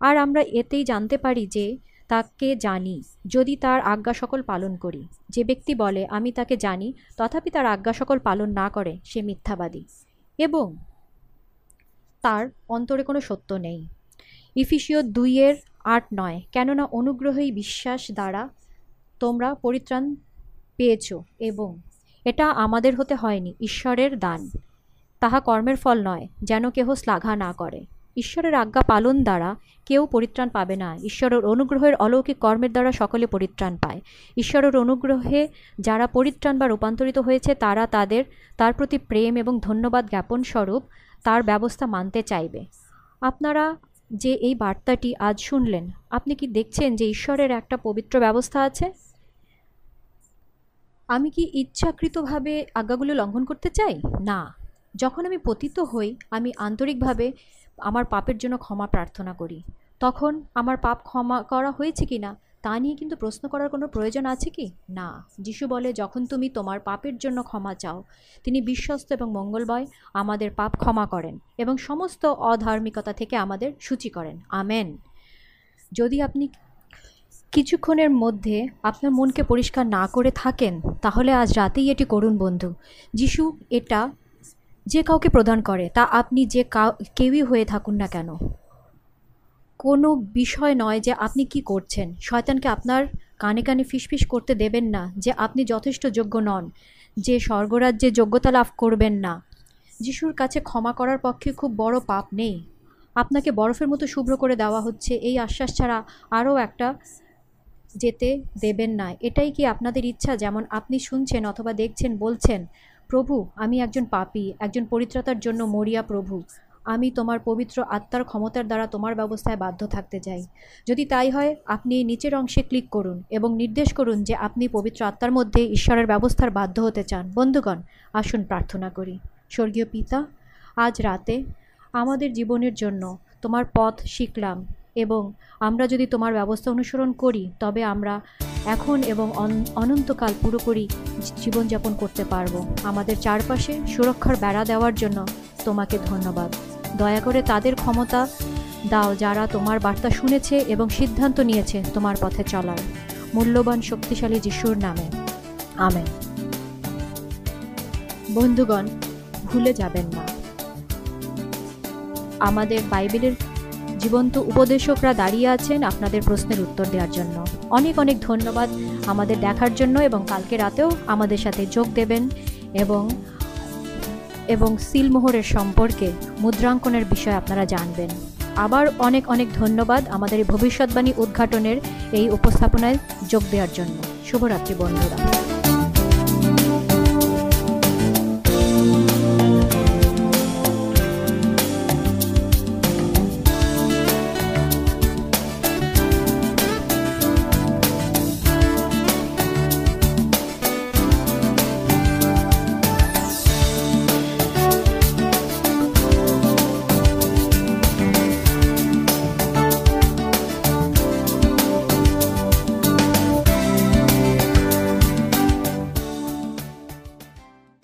আর আমরা এতেই জানতে পারি যে তাকে জানি, যদি তার আজ্ঞা সকল পালন করি। যে ব্যক্তি বলে, আমি তাকে জানি, তথাপি তার আজ্ঞা সকল পালন না করে, সে মিথ্যাবাদী। এবং তার অন্তরে কোনো সত্য নেই। ইফিসীয় দুইয়ের আট নয়, কেননা অনুগ্রহই বিশ্বাস দ্বারা তোমরা পরিত্রাণ পেয়েছ এবং এটা আমাদের হতে হয়নি, ঈশ্বরের দান। তাহা কর্মের ফল নয়, যেন কেহ শ্লাঘা না করে। ঈশ্বরের আজ্ঞা পালন দ্বারা কেউ পরিত্রাণ পাবে না। ঈশ্বরের অনুগ্রহের অলৌকিক কর্মের দ্বারা সকলে পরিত্রাণ পায়। ঈশ্বরের অনুগ্রহে যারা পরিত্রাণ বা রূপান্তরিত হয়েছে, তারা তাদের, তার প্রতি প্রেম এবং ধন্যবাদ জ্ঞাপন স্বরূপ তার ব্যবস্থা মানতে চাইবে। আপনারা যে এই বার্তাটি আজ শুনলেন, আপনি কি দেখছেন যে ঈশ্বরের একটা পবিত্র ব্যবস্থা আছে? আমি কি ইচ্ছাকৃতভাবে আজ্ঞাগুলো লঙ্ঘন করতে চাই? না। যখন আমি পতিত হই, আমি আন্তরিকভাবে আমার পাপের জন্য ক্ষমা প্রার্থনা করি। তখন আমার পাপ ক্ষমা করা হয়েছে কি না, তা নিয়ে কিন্তু প্রশ্ন করার কোনো প্রয়োজন আছে কি? না। যিশু বলে, যখন তুমি তোমার পাপের জন্য ক্ষমা চাও, তিনি বিশ্বস্ত এবং মঙ্গলময় আমাদের পাপ ক্ষমা করেন এবং সমস্ত অধার্মিকতা থেকে আমাদের সূচি করেন। আমেন। যদি আপনি কিছুক্ষণের মধ্যে আপনার মনকে পরিষ্কার না করে থাকেন, তাহলে আজ রাতেই এটি করুন বন্ধু। যিশু এটা যে কাউকে প্রদান করে, তা আপনি যে কাউ, কেউই হয়ে থাকুন না কেন? কোনো বিষয় নয় যে আপনি কি করছেন। শয়তানকে আপনার কানে কানে ফিসফিস করতে দেবেন না যে আপনি যথেষ্ট যোগ্য নন, যে স্বর্গরাজ্যে যোগ্যতা লাভ করবেন না। যিশুর কাছে ক্ষমা করার পক্ষে খুব বড় পাপ নেই। আপনাকে বরফের মতো শুভ্র করে দেওয়া হচ্ছে, এই আশ্বাস ছাড়া আরও একটা যেতে দেবেন না। এটাই কি আপনাদের ইচ্ছা? যেমন আপনি শুনছেন অথবা দেখছেন, বলছেন, প্রভু, আমি একজন পাপী, একজন পরিত্রাতার জন্য মরিয়া প্রভু। আমি তোমার পবিত্র আত্মার ক্ষমতার দ্বারা তোমার ব্যবস্থায় বাধ্য থাকতে চাই। যদি তাই হয়, আপনি নিচের অংশে ক্লিক করুন এবং নির্দেশ করুন যে আপনি পবিত্র আত্মার মধ্যে ঈশ্বরের ব্যবস্থার বাধ্য হতে চান। বন্ধুগণ, আসুন প্রার্থনা করি। স্বর্গীয় পিতা, আজ রাতে আমাদের জীবনের জন্য তোমার পথ শিখলাম। এবং আমরা যদি তোমার ব্যবস্থা অনুসরণ করি, তবে আমরা এখন এবং অন- অনন্তকাল পুরোপুরি জীবনযাপন করতে পারব। আমাদের চারপাশে সুরক্ষার বেড়া দেওয়ার জন্য তোমাকে ধন্যবাদ। দয়া করে তাদের ক্ষমতা দাও যারা তোমার বার্তা শুনেছে এবং সিদ্ধান্ত নিয়েছে তোমার পথে চলার। মূল্যবান শক্তিশালী যিশুর নামে। আমেন। বন্ধুগণ, ভুলে যাবেন না। আমাদের বাইবেলের জীবন্ত উপদেশকরা দাঁড়িয়ে আছেন আপনাদের প্রশ্নের উত্তর দেওয়ার জন্য। অনেক অনেক ধন্যবাদ আমাদের দেখার জন্য এবং কালকে রাতেও আমাদের সাথে যোগ দেবেন এবং এবং সিলমোহরের সম্পর্কে মুদ্রাঙ্কনের বিষয় আপনারা জানবেন। আবার অনেক অনেক ধন্যবাদ আমাদের ভবিষ্যৎবাণী উদ্ঘাটনের এই উপস্থাপনায় যোগ দেওয়ার জন্য। শুভরাত্রি বন্ধুরা।